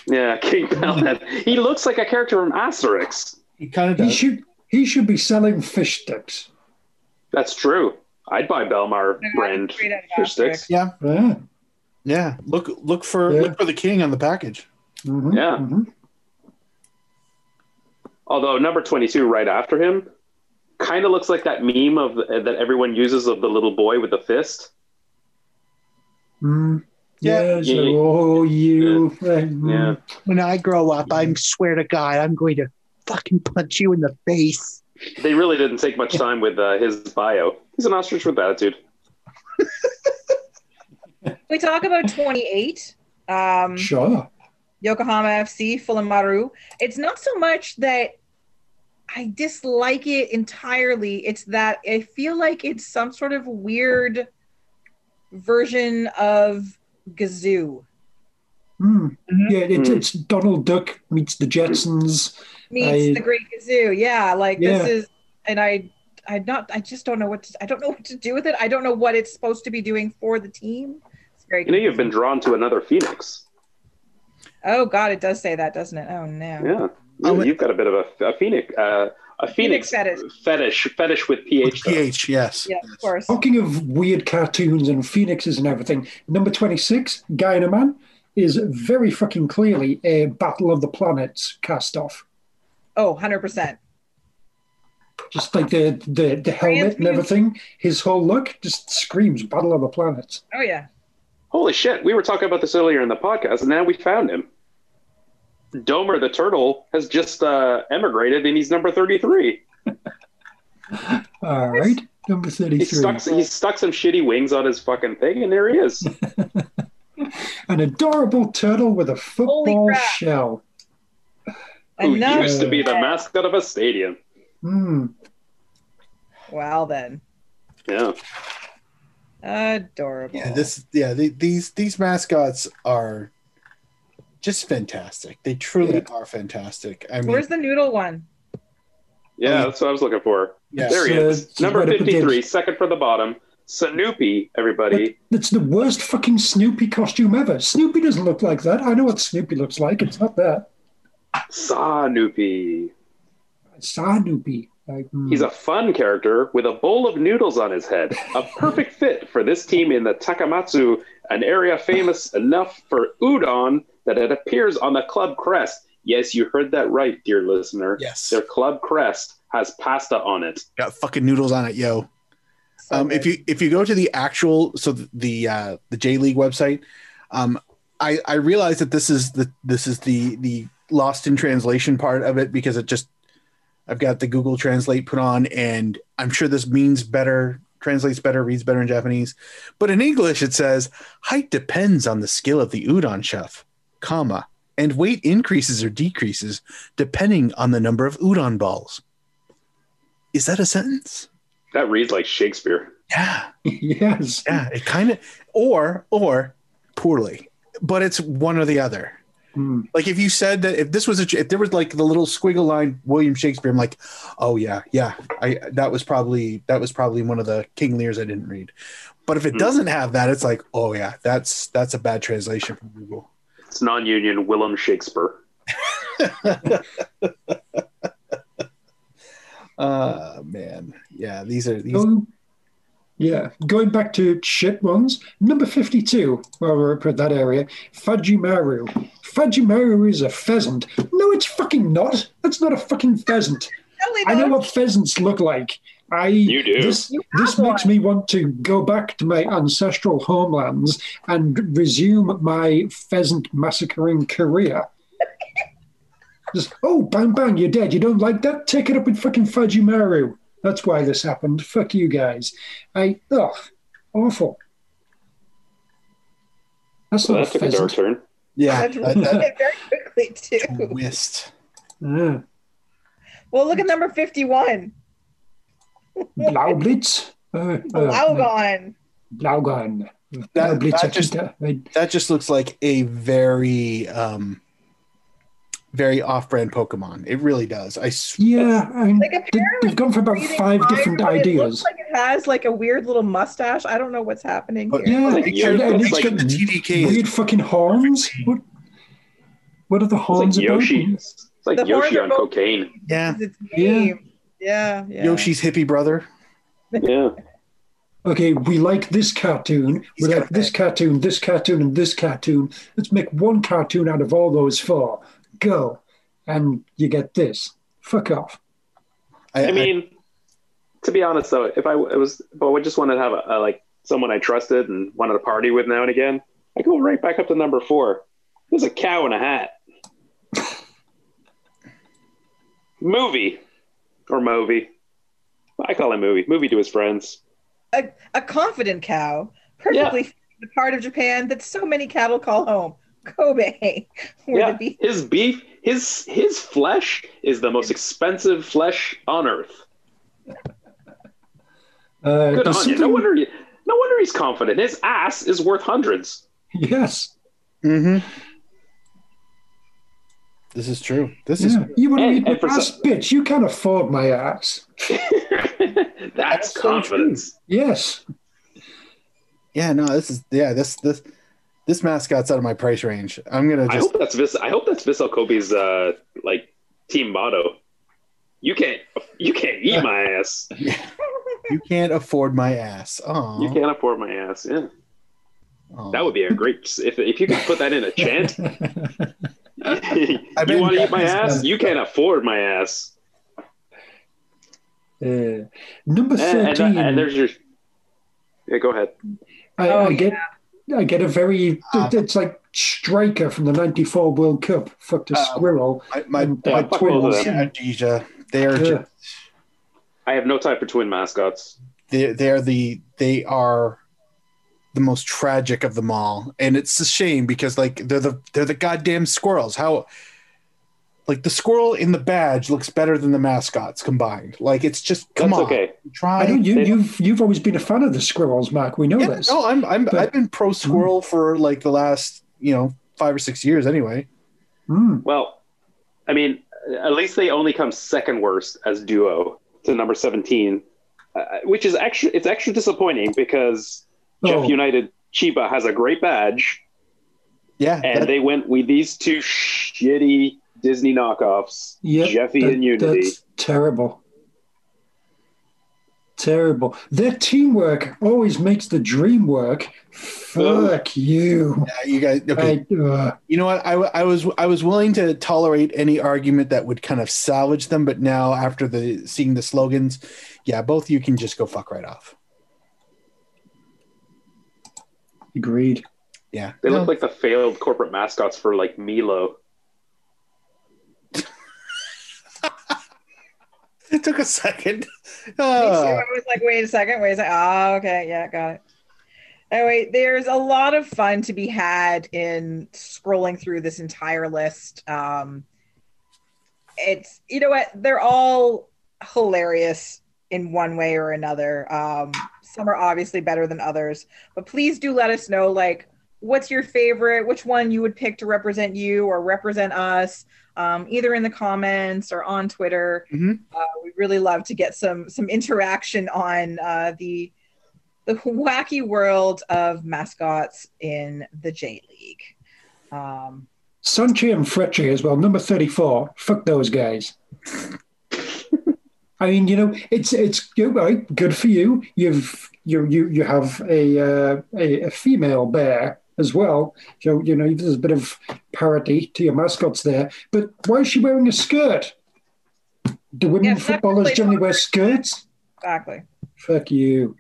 Yeah, King Bell. he looks like a character from Asterix. He kind of He should he should be selling fish sticks. That's true. I'd buy Bellmare brand Straight out of fish sticks. Yeah, Yeah. yeah. Look, look for Yeah. look for the king on the package. Mhm, Yeah. mhm. Although number twenty-two, right after him, kind of looks like that meme of that everyone uses of the little boy with the fist. Mm. Yeah. Yeah. Yeah. oh, you. Yeah. when I grow up, I swear to God, I'm going to fucking punch you in the face. They really didn't take much time with uh, his bio. He's an ostrich with attitude. we talk about 28. Um, Sure. Yokohama FC, Fulamaru. It's not so much that I dislike it entirely. It's that I feel like it's some sort of weird version of Gazoo. Mm. Yeah, it's, Mm. it's Donald Duck meets the Jetsons. Meets I- the Great Gazoo. Yeah, like Yeah. this is, and I, I not, I just don't know what to, I don't know what to do with it. I don't know what it's supposed to be doing for the team. It's very. You know, you've been drawn to another phoenix. Oh God, it does say that, doesn't it? Oh no. Yeah, you, you've got a bit of a, a phoenix, uh, a Phoenix phoenix, fetish. fetish, fetish with ph. though. PH, yes. Yeah, of course. Talking of weird cartoons and phoenixes and everything, number 26, Gainaman, is very fucking clearly a Battle of the Planets cast off. Oh, 100%. Just like the, the, the helmet and everything, his whole look just screams Battle of the Planets. Oh yeah. Holy shit! We were talking about this earlier in the podcast, and now we found him. Domer the turtle has just uh, emigrated, and he's number thirty-three. All right, number He 33. stuck, he stuck some shitty wings on his fucking thing, and there he is. An adorable turtle with a football shell. Who Another- used to be the mascot of a stadium. Hmm. Well then. Yeah, Adorable. Yeah, this yeah, the, these these mascots are just fantastic. They truly Yeah. are fantastic. I mean, Where's the noodle one? yeah, yeah. that's what I was looking for. yes. There he So is, number right up fifty-three, against- second from the bottom. Snoopy, everybody. It's the worst fucking Snoopy costume ever. Snoopy doesn't look like that. I know what Snoopy looks like. It's not that. Snoopy. Snoopy. Like, hmm. He's a fun character with a bowl of noodles on his head. A perfect fit for this team in the Takamatsu, an area famous enough for udon that it appears on the club crest. Yes, you heard that right, dear listener. Yes. Their club crest has pasta on it. Got fucking noodles on it, yo. So Um, if you if you go to the actual so the the, uh, the J League website, um, I I realize that this is the this is the the lost in translation part of it because it just I've got the Google Translate put on and I'm sure this means better translates better reads better in Japanese, but in English it says height depends on the skill of the udon chef, comma and weight increases or decreases depending on the number of udon balls. Is that a sentence? That reads like Shakespeare. Yeah. yes. Yeah, it kind of or or poorly, but it's one or the other. Hmm. Like if you said that if this was a if there was like the little squiggle line William Shakespeare, I'm like, oh yeah, yeah, I that was probably that was probably one of the King Lears I didn't read. But if it Hmm. doesn't have that, it's like, oh yeah, that's that's a bad translation from Google. It's non-union Willem Shakespeare. Uh man, yeah, these are these. Oh, yeah. Going back to shit ones, number 52, while we're up at that area, Fajimaru. Fajimaru is a pheasant. No, it's fucking not. That's not a fucking pheasant. Totally I know what pheasants look like. I You do. This, You this makes me want to go back to my ancestral homelands and resume my pheasant massacring career. Just, oh, bang, bang, you're dead. You don't like that? Take it up with fucking Fajimaru. That's why this happened. Fuck you guys. I, ugh, awful. That's So not that a took a dark pheasant. turn. Yeah, That's that, that very quickly too. twist. Ah, Well, look at number fifty-one. Blaublitz. Uh, uh, Laugon. Blaugon. That- Blaublitz, that just- That just looks like a very um very off-brand Pokemon. It really does. I s- Yeah, I mean, Like they- apparently they've gone for about breathing five fire, different but It ideas. looks like it has like a weird little mustache. I don't know what's happening But- here. Yeah, Like, and, and it's it's like got the TDK is weird fucking horns. What, what are the It's horns like about? Yoshi. It's like The Yoshi on both- cocaine. yeah. It's name. Yeah, yeah. Yoshi's hippie brother. Yeah. Okay, we like this cartoon. He's we like this that. cartoon, this cartoon, and this cartoon. Let's make one cartoon out of all those four. Go, and you get this. Fuck off. I mean, to be honest though, if I it was, if I just wanted to have a, a like someone I trusted and wanted to party with now and again, I go right back up to number four. There's a cow in a hat. movie or movie. I call him movie. Movie to his friends. a, a confident cow, perfectly fitting the part of Japan that so many cattle call home, Kobe, where yeah, the beef. his beef, his his flesh is the most expensive flesh on earth. Uh, Good there's on you. No wonder, you- no wonder he's confident. His ass is worth hundreds. Yes. hmm This is true. This is Yeah. You want to And- eat my and ass, some- bitch? You can't afford my ass. That's That's so confidence. Yes. yeah. No, this is yeah. This this this mascot's out of my price range. I'm gonna I hope that's Vis. I hope that's Vissel Kobe's uh, like team motto. You can't. You can't eat my ass. you can't afford my ass. Oh, You can't afford my ass. Yeah, that would be a great. If if you could put that in a chant. bet you want to eat my Japanese- ass? You can't afford my ass. Uh, number And, and, thirteen. and there's your. Yeah, go ahead. I, Oh, I get I get a very Uh, it's like striker from the '94 World Cup. Fucked a Uh, squirrel. My my, and, my fuck both of twins, yeah, Deja, they are Yeah. just I have no time for twin mascots. they they are the they are the most tragic of them all, and it's a shame because like they're the they're the goddamn squirrels. How like the squirrel in the badge looks better than the mascots combined. Like it's just come That's on, okay. try. I know you, they- you've you've always been a fan of the squirrels, Mark. We know Yeah, this. no, I'm I'm But- I've been pro squirrel for like the last you know five or six years anyway. Mm. Well, I mean, at least they only come second worst as duo to number 17. uh, which is extra. It's extra disappointing because Jeff Oh. United Chiba has a great badge, Yeah, and that- they went with these two shitty Disney knockoffs, Yeah, Jeffy that- and Unity. That's terrible. Terrible. Their teamwork always makes the dream work. Fuck you. yeah, you guys. Okay, I, uh, you know what? I, w- I was I was willing to tolerate any argument that would kind of salvage them, but now after the seeing the slogans, yeah, both of you can just go fuck right off. Agreed. Yeah, They No. look like the failed corporate mascots for like Milo. it took a second. Me too. Uh, I was like, wait a second, wait a second. Oh, okay, yeah, got it. Anyway, there's a lot of fun to be had in scrolling through this entire list. Um, it's you know what? They're all hilarious in one way or another. Um, some are obviously better than others, but please do let us know like what's your favorite, which one you would pick to represent you or represent us, um, either in the comments or on Twitter. Mhm. Uh, we'd really love to get some some interaction on uh, the the wacky world of mascots in the J League. Um, Sanche and Frecce as well, number 34. Fuck those guys. I mean, you know, it's it's good, right? Good for you. You've you you you have a uh, a, a female bear as well. So you know, there's a bit of parity to your mascots there. But why is she wearing a skirt? Do women Yeah, footballers generally wear skirts? exactly. Fuck you.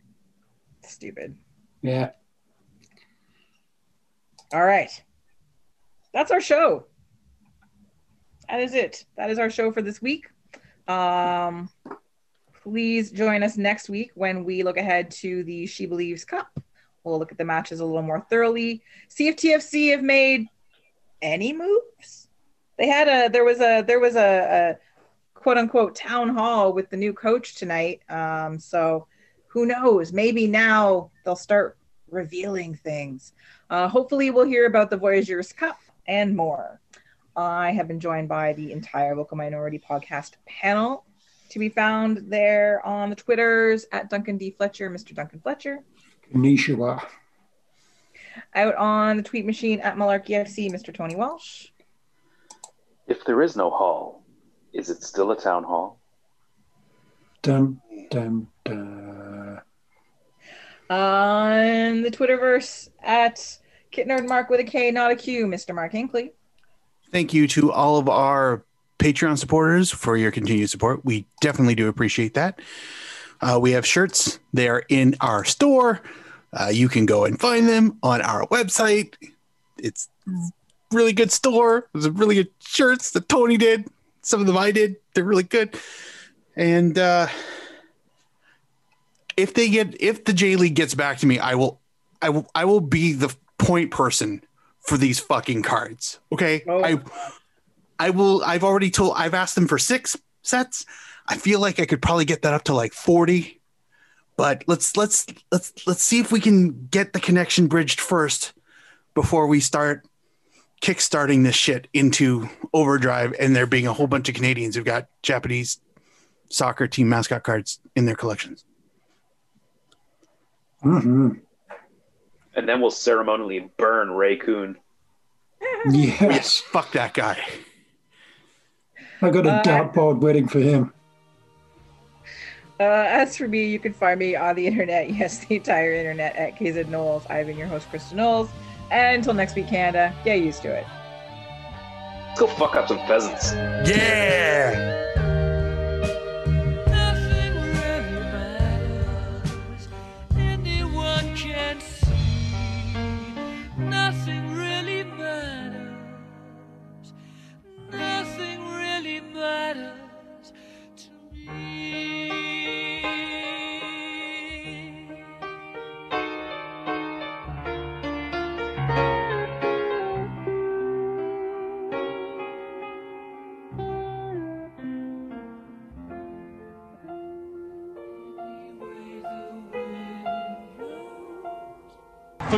Stupid. Yeah. All right. That's our show. That is it. That is our show for this week. Um, please join us next week when we look ahead to the She Believes Cup. We'll look at the matches a little more thoroughly. See if TFC have made any moves. They had a there was a there was a, a quote unquote town hall with the new coach tonight. Um, so who knows? Maybe now they'll start revealing things. Uh, hopefully, we'll hear about the Voyageurs Cup and more. I have been joined by the entire Vocal Minority Podcast panel to be found there on the Twitters at Duncan D. Fletcher, Mr. Duncan Fletcher, Nishua. out on the tweet machine at Malarkey FC, Mr. Tony Walsh, If there is no hall, is it still a town hall? Dun dun dun. on the Twitterverse at Kitnerd Mark with a K, not a Q, Mr. Mark Hinkley. Thank you to all of our Patreon supporters for your continued support. We definitely do appreciate that. Uh, we have shirts, they are in our store. Uh, you can go and find them on our website. It's really good store. There's a really good shirts that Tony did. Some of them I did. They're really good. And uh, if they get if the J League gets back to me, I will I will I will be the point person for these fucking cards. Okay. Oh. I I will I've already told I've asked them for six sets. I feel like I could probably get that up to like 40. But let's let's let's let's see if we can get the connection bridged first before we start kickstarting this shit into overdrive and there being a whole bunch of Canadians who've got Japanese soccer team mascot cards in their collections. hmm And then we'll ceremonially burn Rei Kun. Yes. Fuck that guy. I got a Uh, dartboard waiting for him. Uh, as for me, you can find me on the internet, yes, the entire internet at KZ Knowles. I've been your host, Kristin Knowles. And until next week, Canada, get used to it. Let's go fuck up some pheasants. Yeah.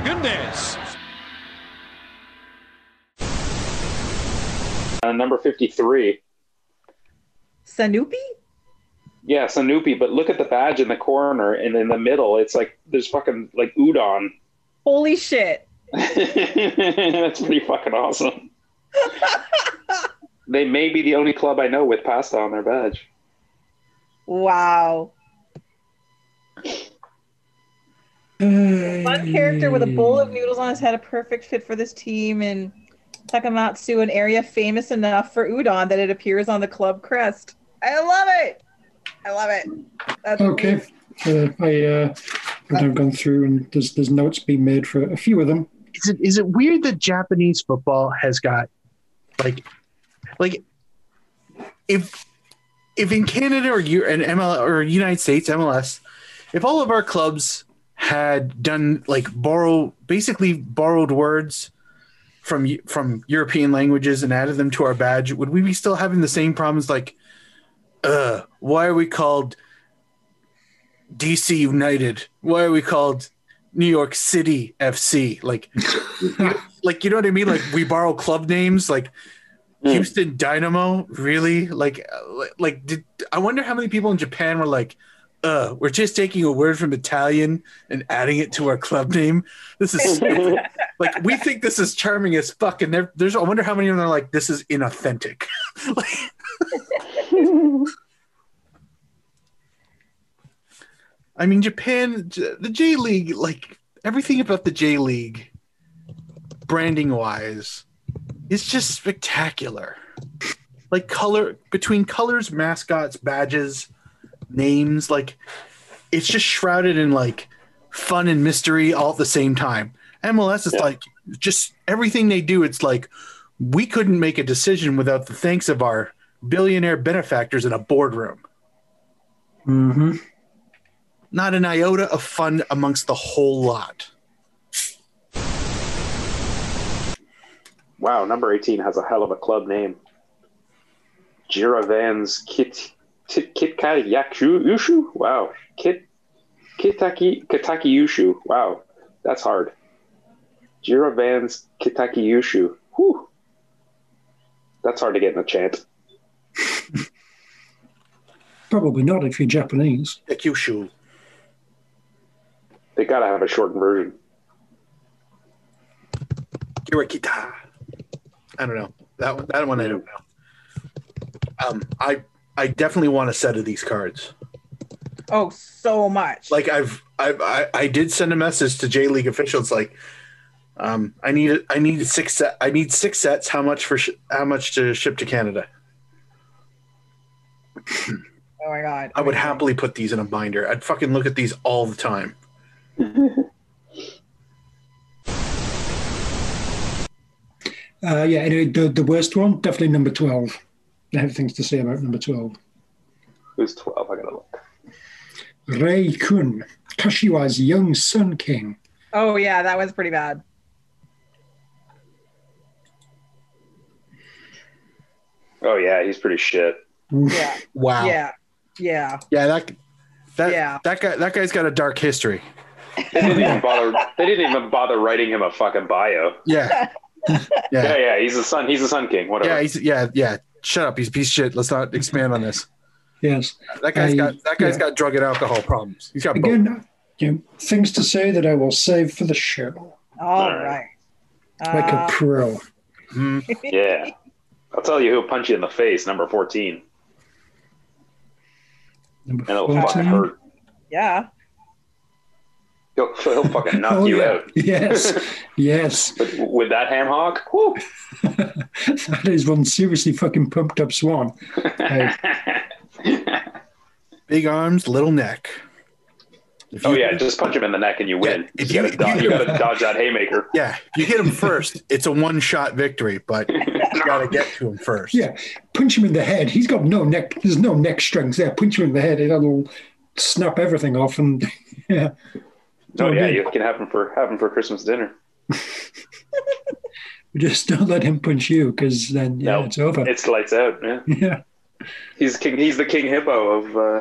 Blows. Goodness. Uh, number 53. Sanupi? Yeah, Sanupi, but look at the badge in the corner and in the middle, it's like there's fucking like udon. Holy shit. That's pretty fucking awesome. they may be the only club I know with pasta on their badge. Wow. Fun character with a bowl of noodles on his head, a perfect fit for this team in Takamatsu, an area famous enough for udon that it appears on the club crest. I love it. I love it. That's Okay. Uh, I uh, I've gone through and there's there's notes being made for a few of them. Is it is it weird that Japanese football has got like like if if in Canada or you and ML or United States MLS, if all of our clubs had done like borrow basically borrowed words from from European languages and added them to our badge, would we be still having the same problems? Like, uh, why are we called DC United? Why are we called New York City FC? Like, like you know what I mean? Like we borrow club names, like Mm. Houston Dynamo. Really? Like, like did I wonder how many people in Japan were like, uh, we're just taking a word from Italian and adding it to our club name. This is like we think this is charming as fuck, and there's I wonder how many of them are like this is inauthentic. like, I mean, Japan, the J League, like everything about the J League, branding wise, is just spectacular. Like color between colors, mascots, badges, names, like it's just shrouded in like fun and mystery all at the same time. MLS is Yeah. like just everything they do. It's like we couldn't make a decision without the thanks of our billionaire benefactors in a boardroom. Mm-hmm. Not an iota of fun amongst the whole lot. Wow, number 18 has a hell of a club name. Giravanz Kit Kit Kitkai Yaku Yushu? Wow. Kit Kitaki Kitaki Yushu. Wow. That's hard. Giravanz Kitaki Yushu. Whew. That's hard to get in a chant. Probably not if you're Japanese. Kyushu. They gotta have a shortened version. Kirakita. I don't know. That one that one I don't know. Um I I definitely want a set of these cards. Oh, so much. Like I've I I, I did send a message to J League officials like um I need I need six set I need six sets how much for sh- how much to ship to Canada. oh my god. I would happily put these in a binder. I'd fucking look at these all the time. Uh, yeah, anyway, the, the worst one, definitely number 12. I have things to say about number 12. Who's 12? I gotta look. Rei Kun, Kashiwa's young sun king. Oh yeah, that was pretty bad. Oh, yeah, he's pretty shit. Yeah. Wow. Yeah. Yeah. Yeah, that that Yeah. that guy that guy's got a dark history. They didn't even bother. They didn't even bother writing him a fucking bio. Yeah. Yeah, Yeah. yeah, he's a son. He's a sun king. Whatever. Yeah, he's yeah, yeah. Shut up, he's a piece of shit. Let's not expand on this. Yes. That guy's I- got that guy's yeah. got drug and alcohol problems. He's got. Again, you know, things to say that I will save for the show, All right. right. like Uh, a pro. Mm, Yeah. I'll tell you who'll punch you in the face, number 14. Number And it'll fucking 14. hurt. yeah. He'll, he'll fucking knock Oh, you yeah. out. Yes. yes. With, with that ham hock, that is one seriously fucking pumped up swan. Hey, big arms, little neck. If oh you- yeah, just punch him in the neck and you win. Yeah, if you, you- gotta dodge, you gotta dodge that haymaker. Yeah, if you hit him first, it's a one shot victory, but you gotta get to him first. yeah, punch him in the head. He's got no neck. There's no neck strength there. Punch him in the head. It'll snap everything off. And yeah, Oh yeah, Okay. you can have him for have him for Christmas dinner. just don't let him punch you because then yeah, Nope. it's over. It's lights out. Yeah, yeah. he's king. He's the king hippo of uh,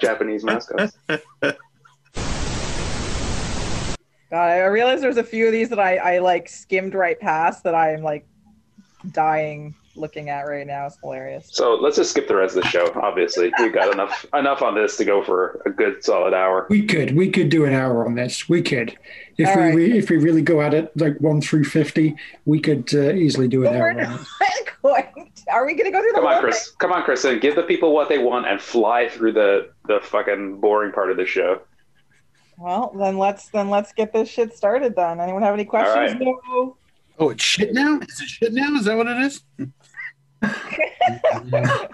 Japanese mascots. God, I realized there's a few of these that I, I like skimmed right past that I'm like dying looking at right now. is hilarious. So let's just skip the rest of the show. Obviously, we've got enough enough on this to go for a good solid hour. We could we could do an hour on this. We could, if All we right. re, if we really go at it like one through fifty, we could uh, easily do an we're hour. On not it. Are we going to go through the Come on, whole Chris. Come on, Chris, and give the people what they want and fly through the the fucking boring part of the show. Well, then let's then let's get this shit started. Then anyone have any questions? right. No. Oh, it's shit now? Is it shit now? Is that what it is? yeah.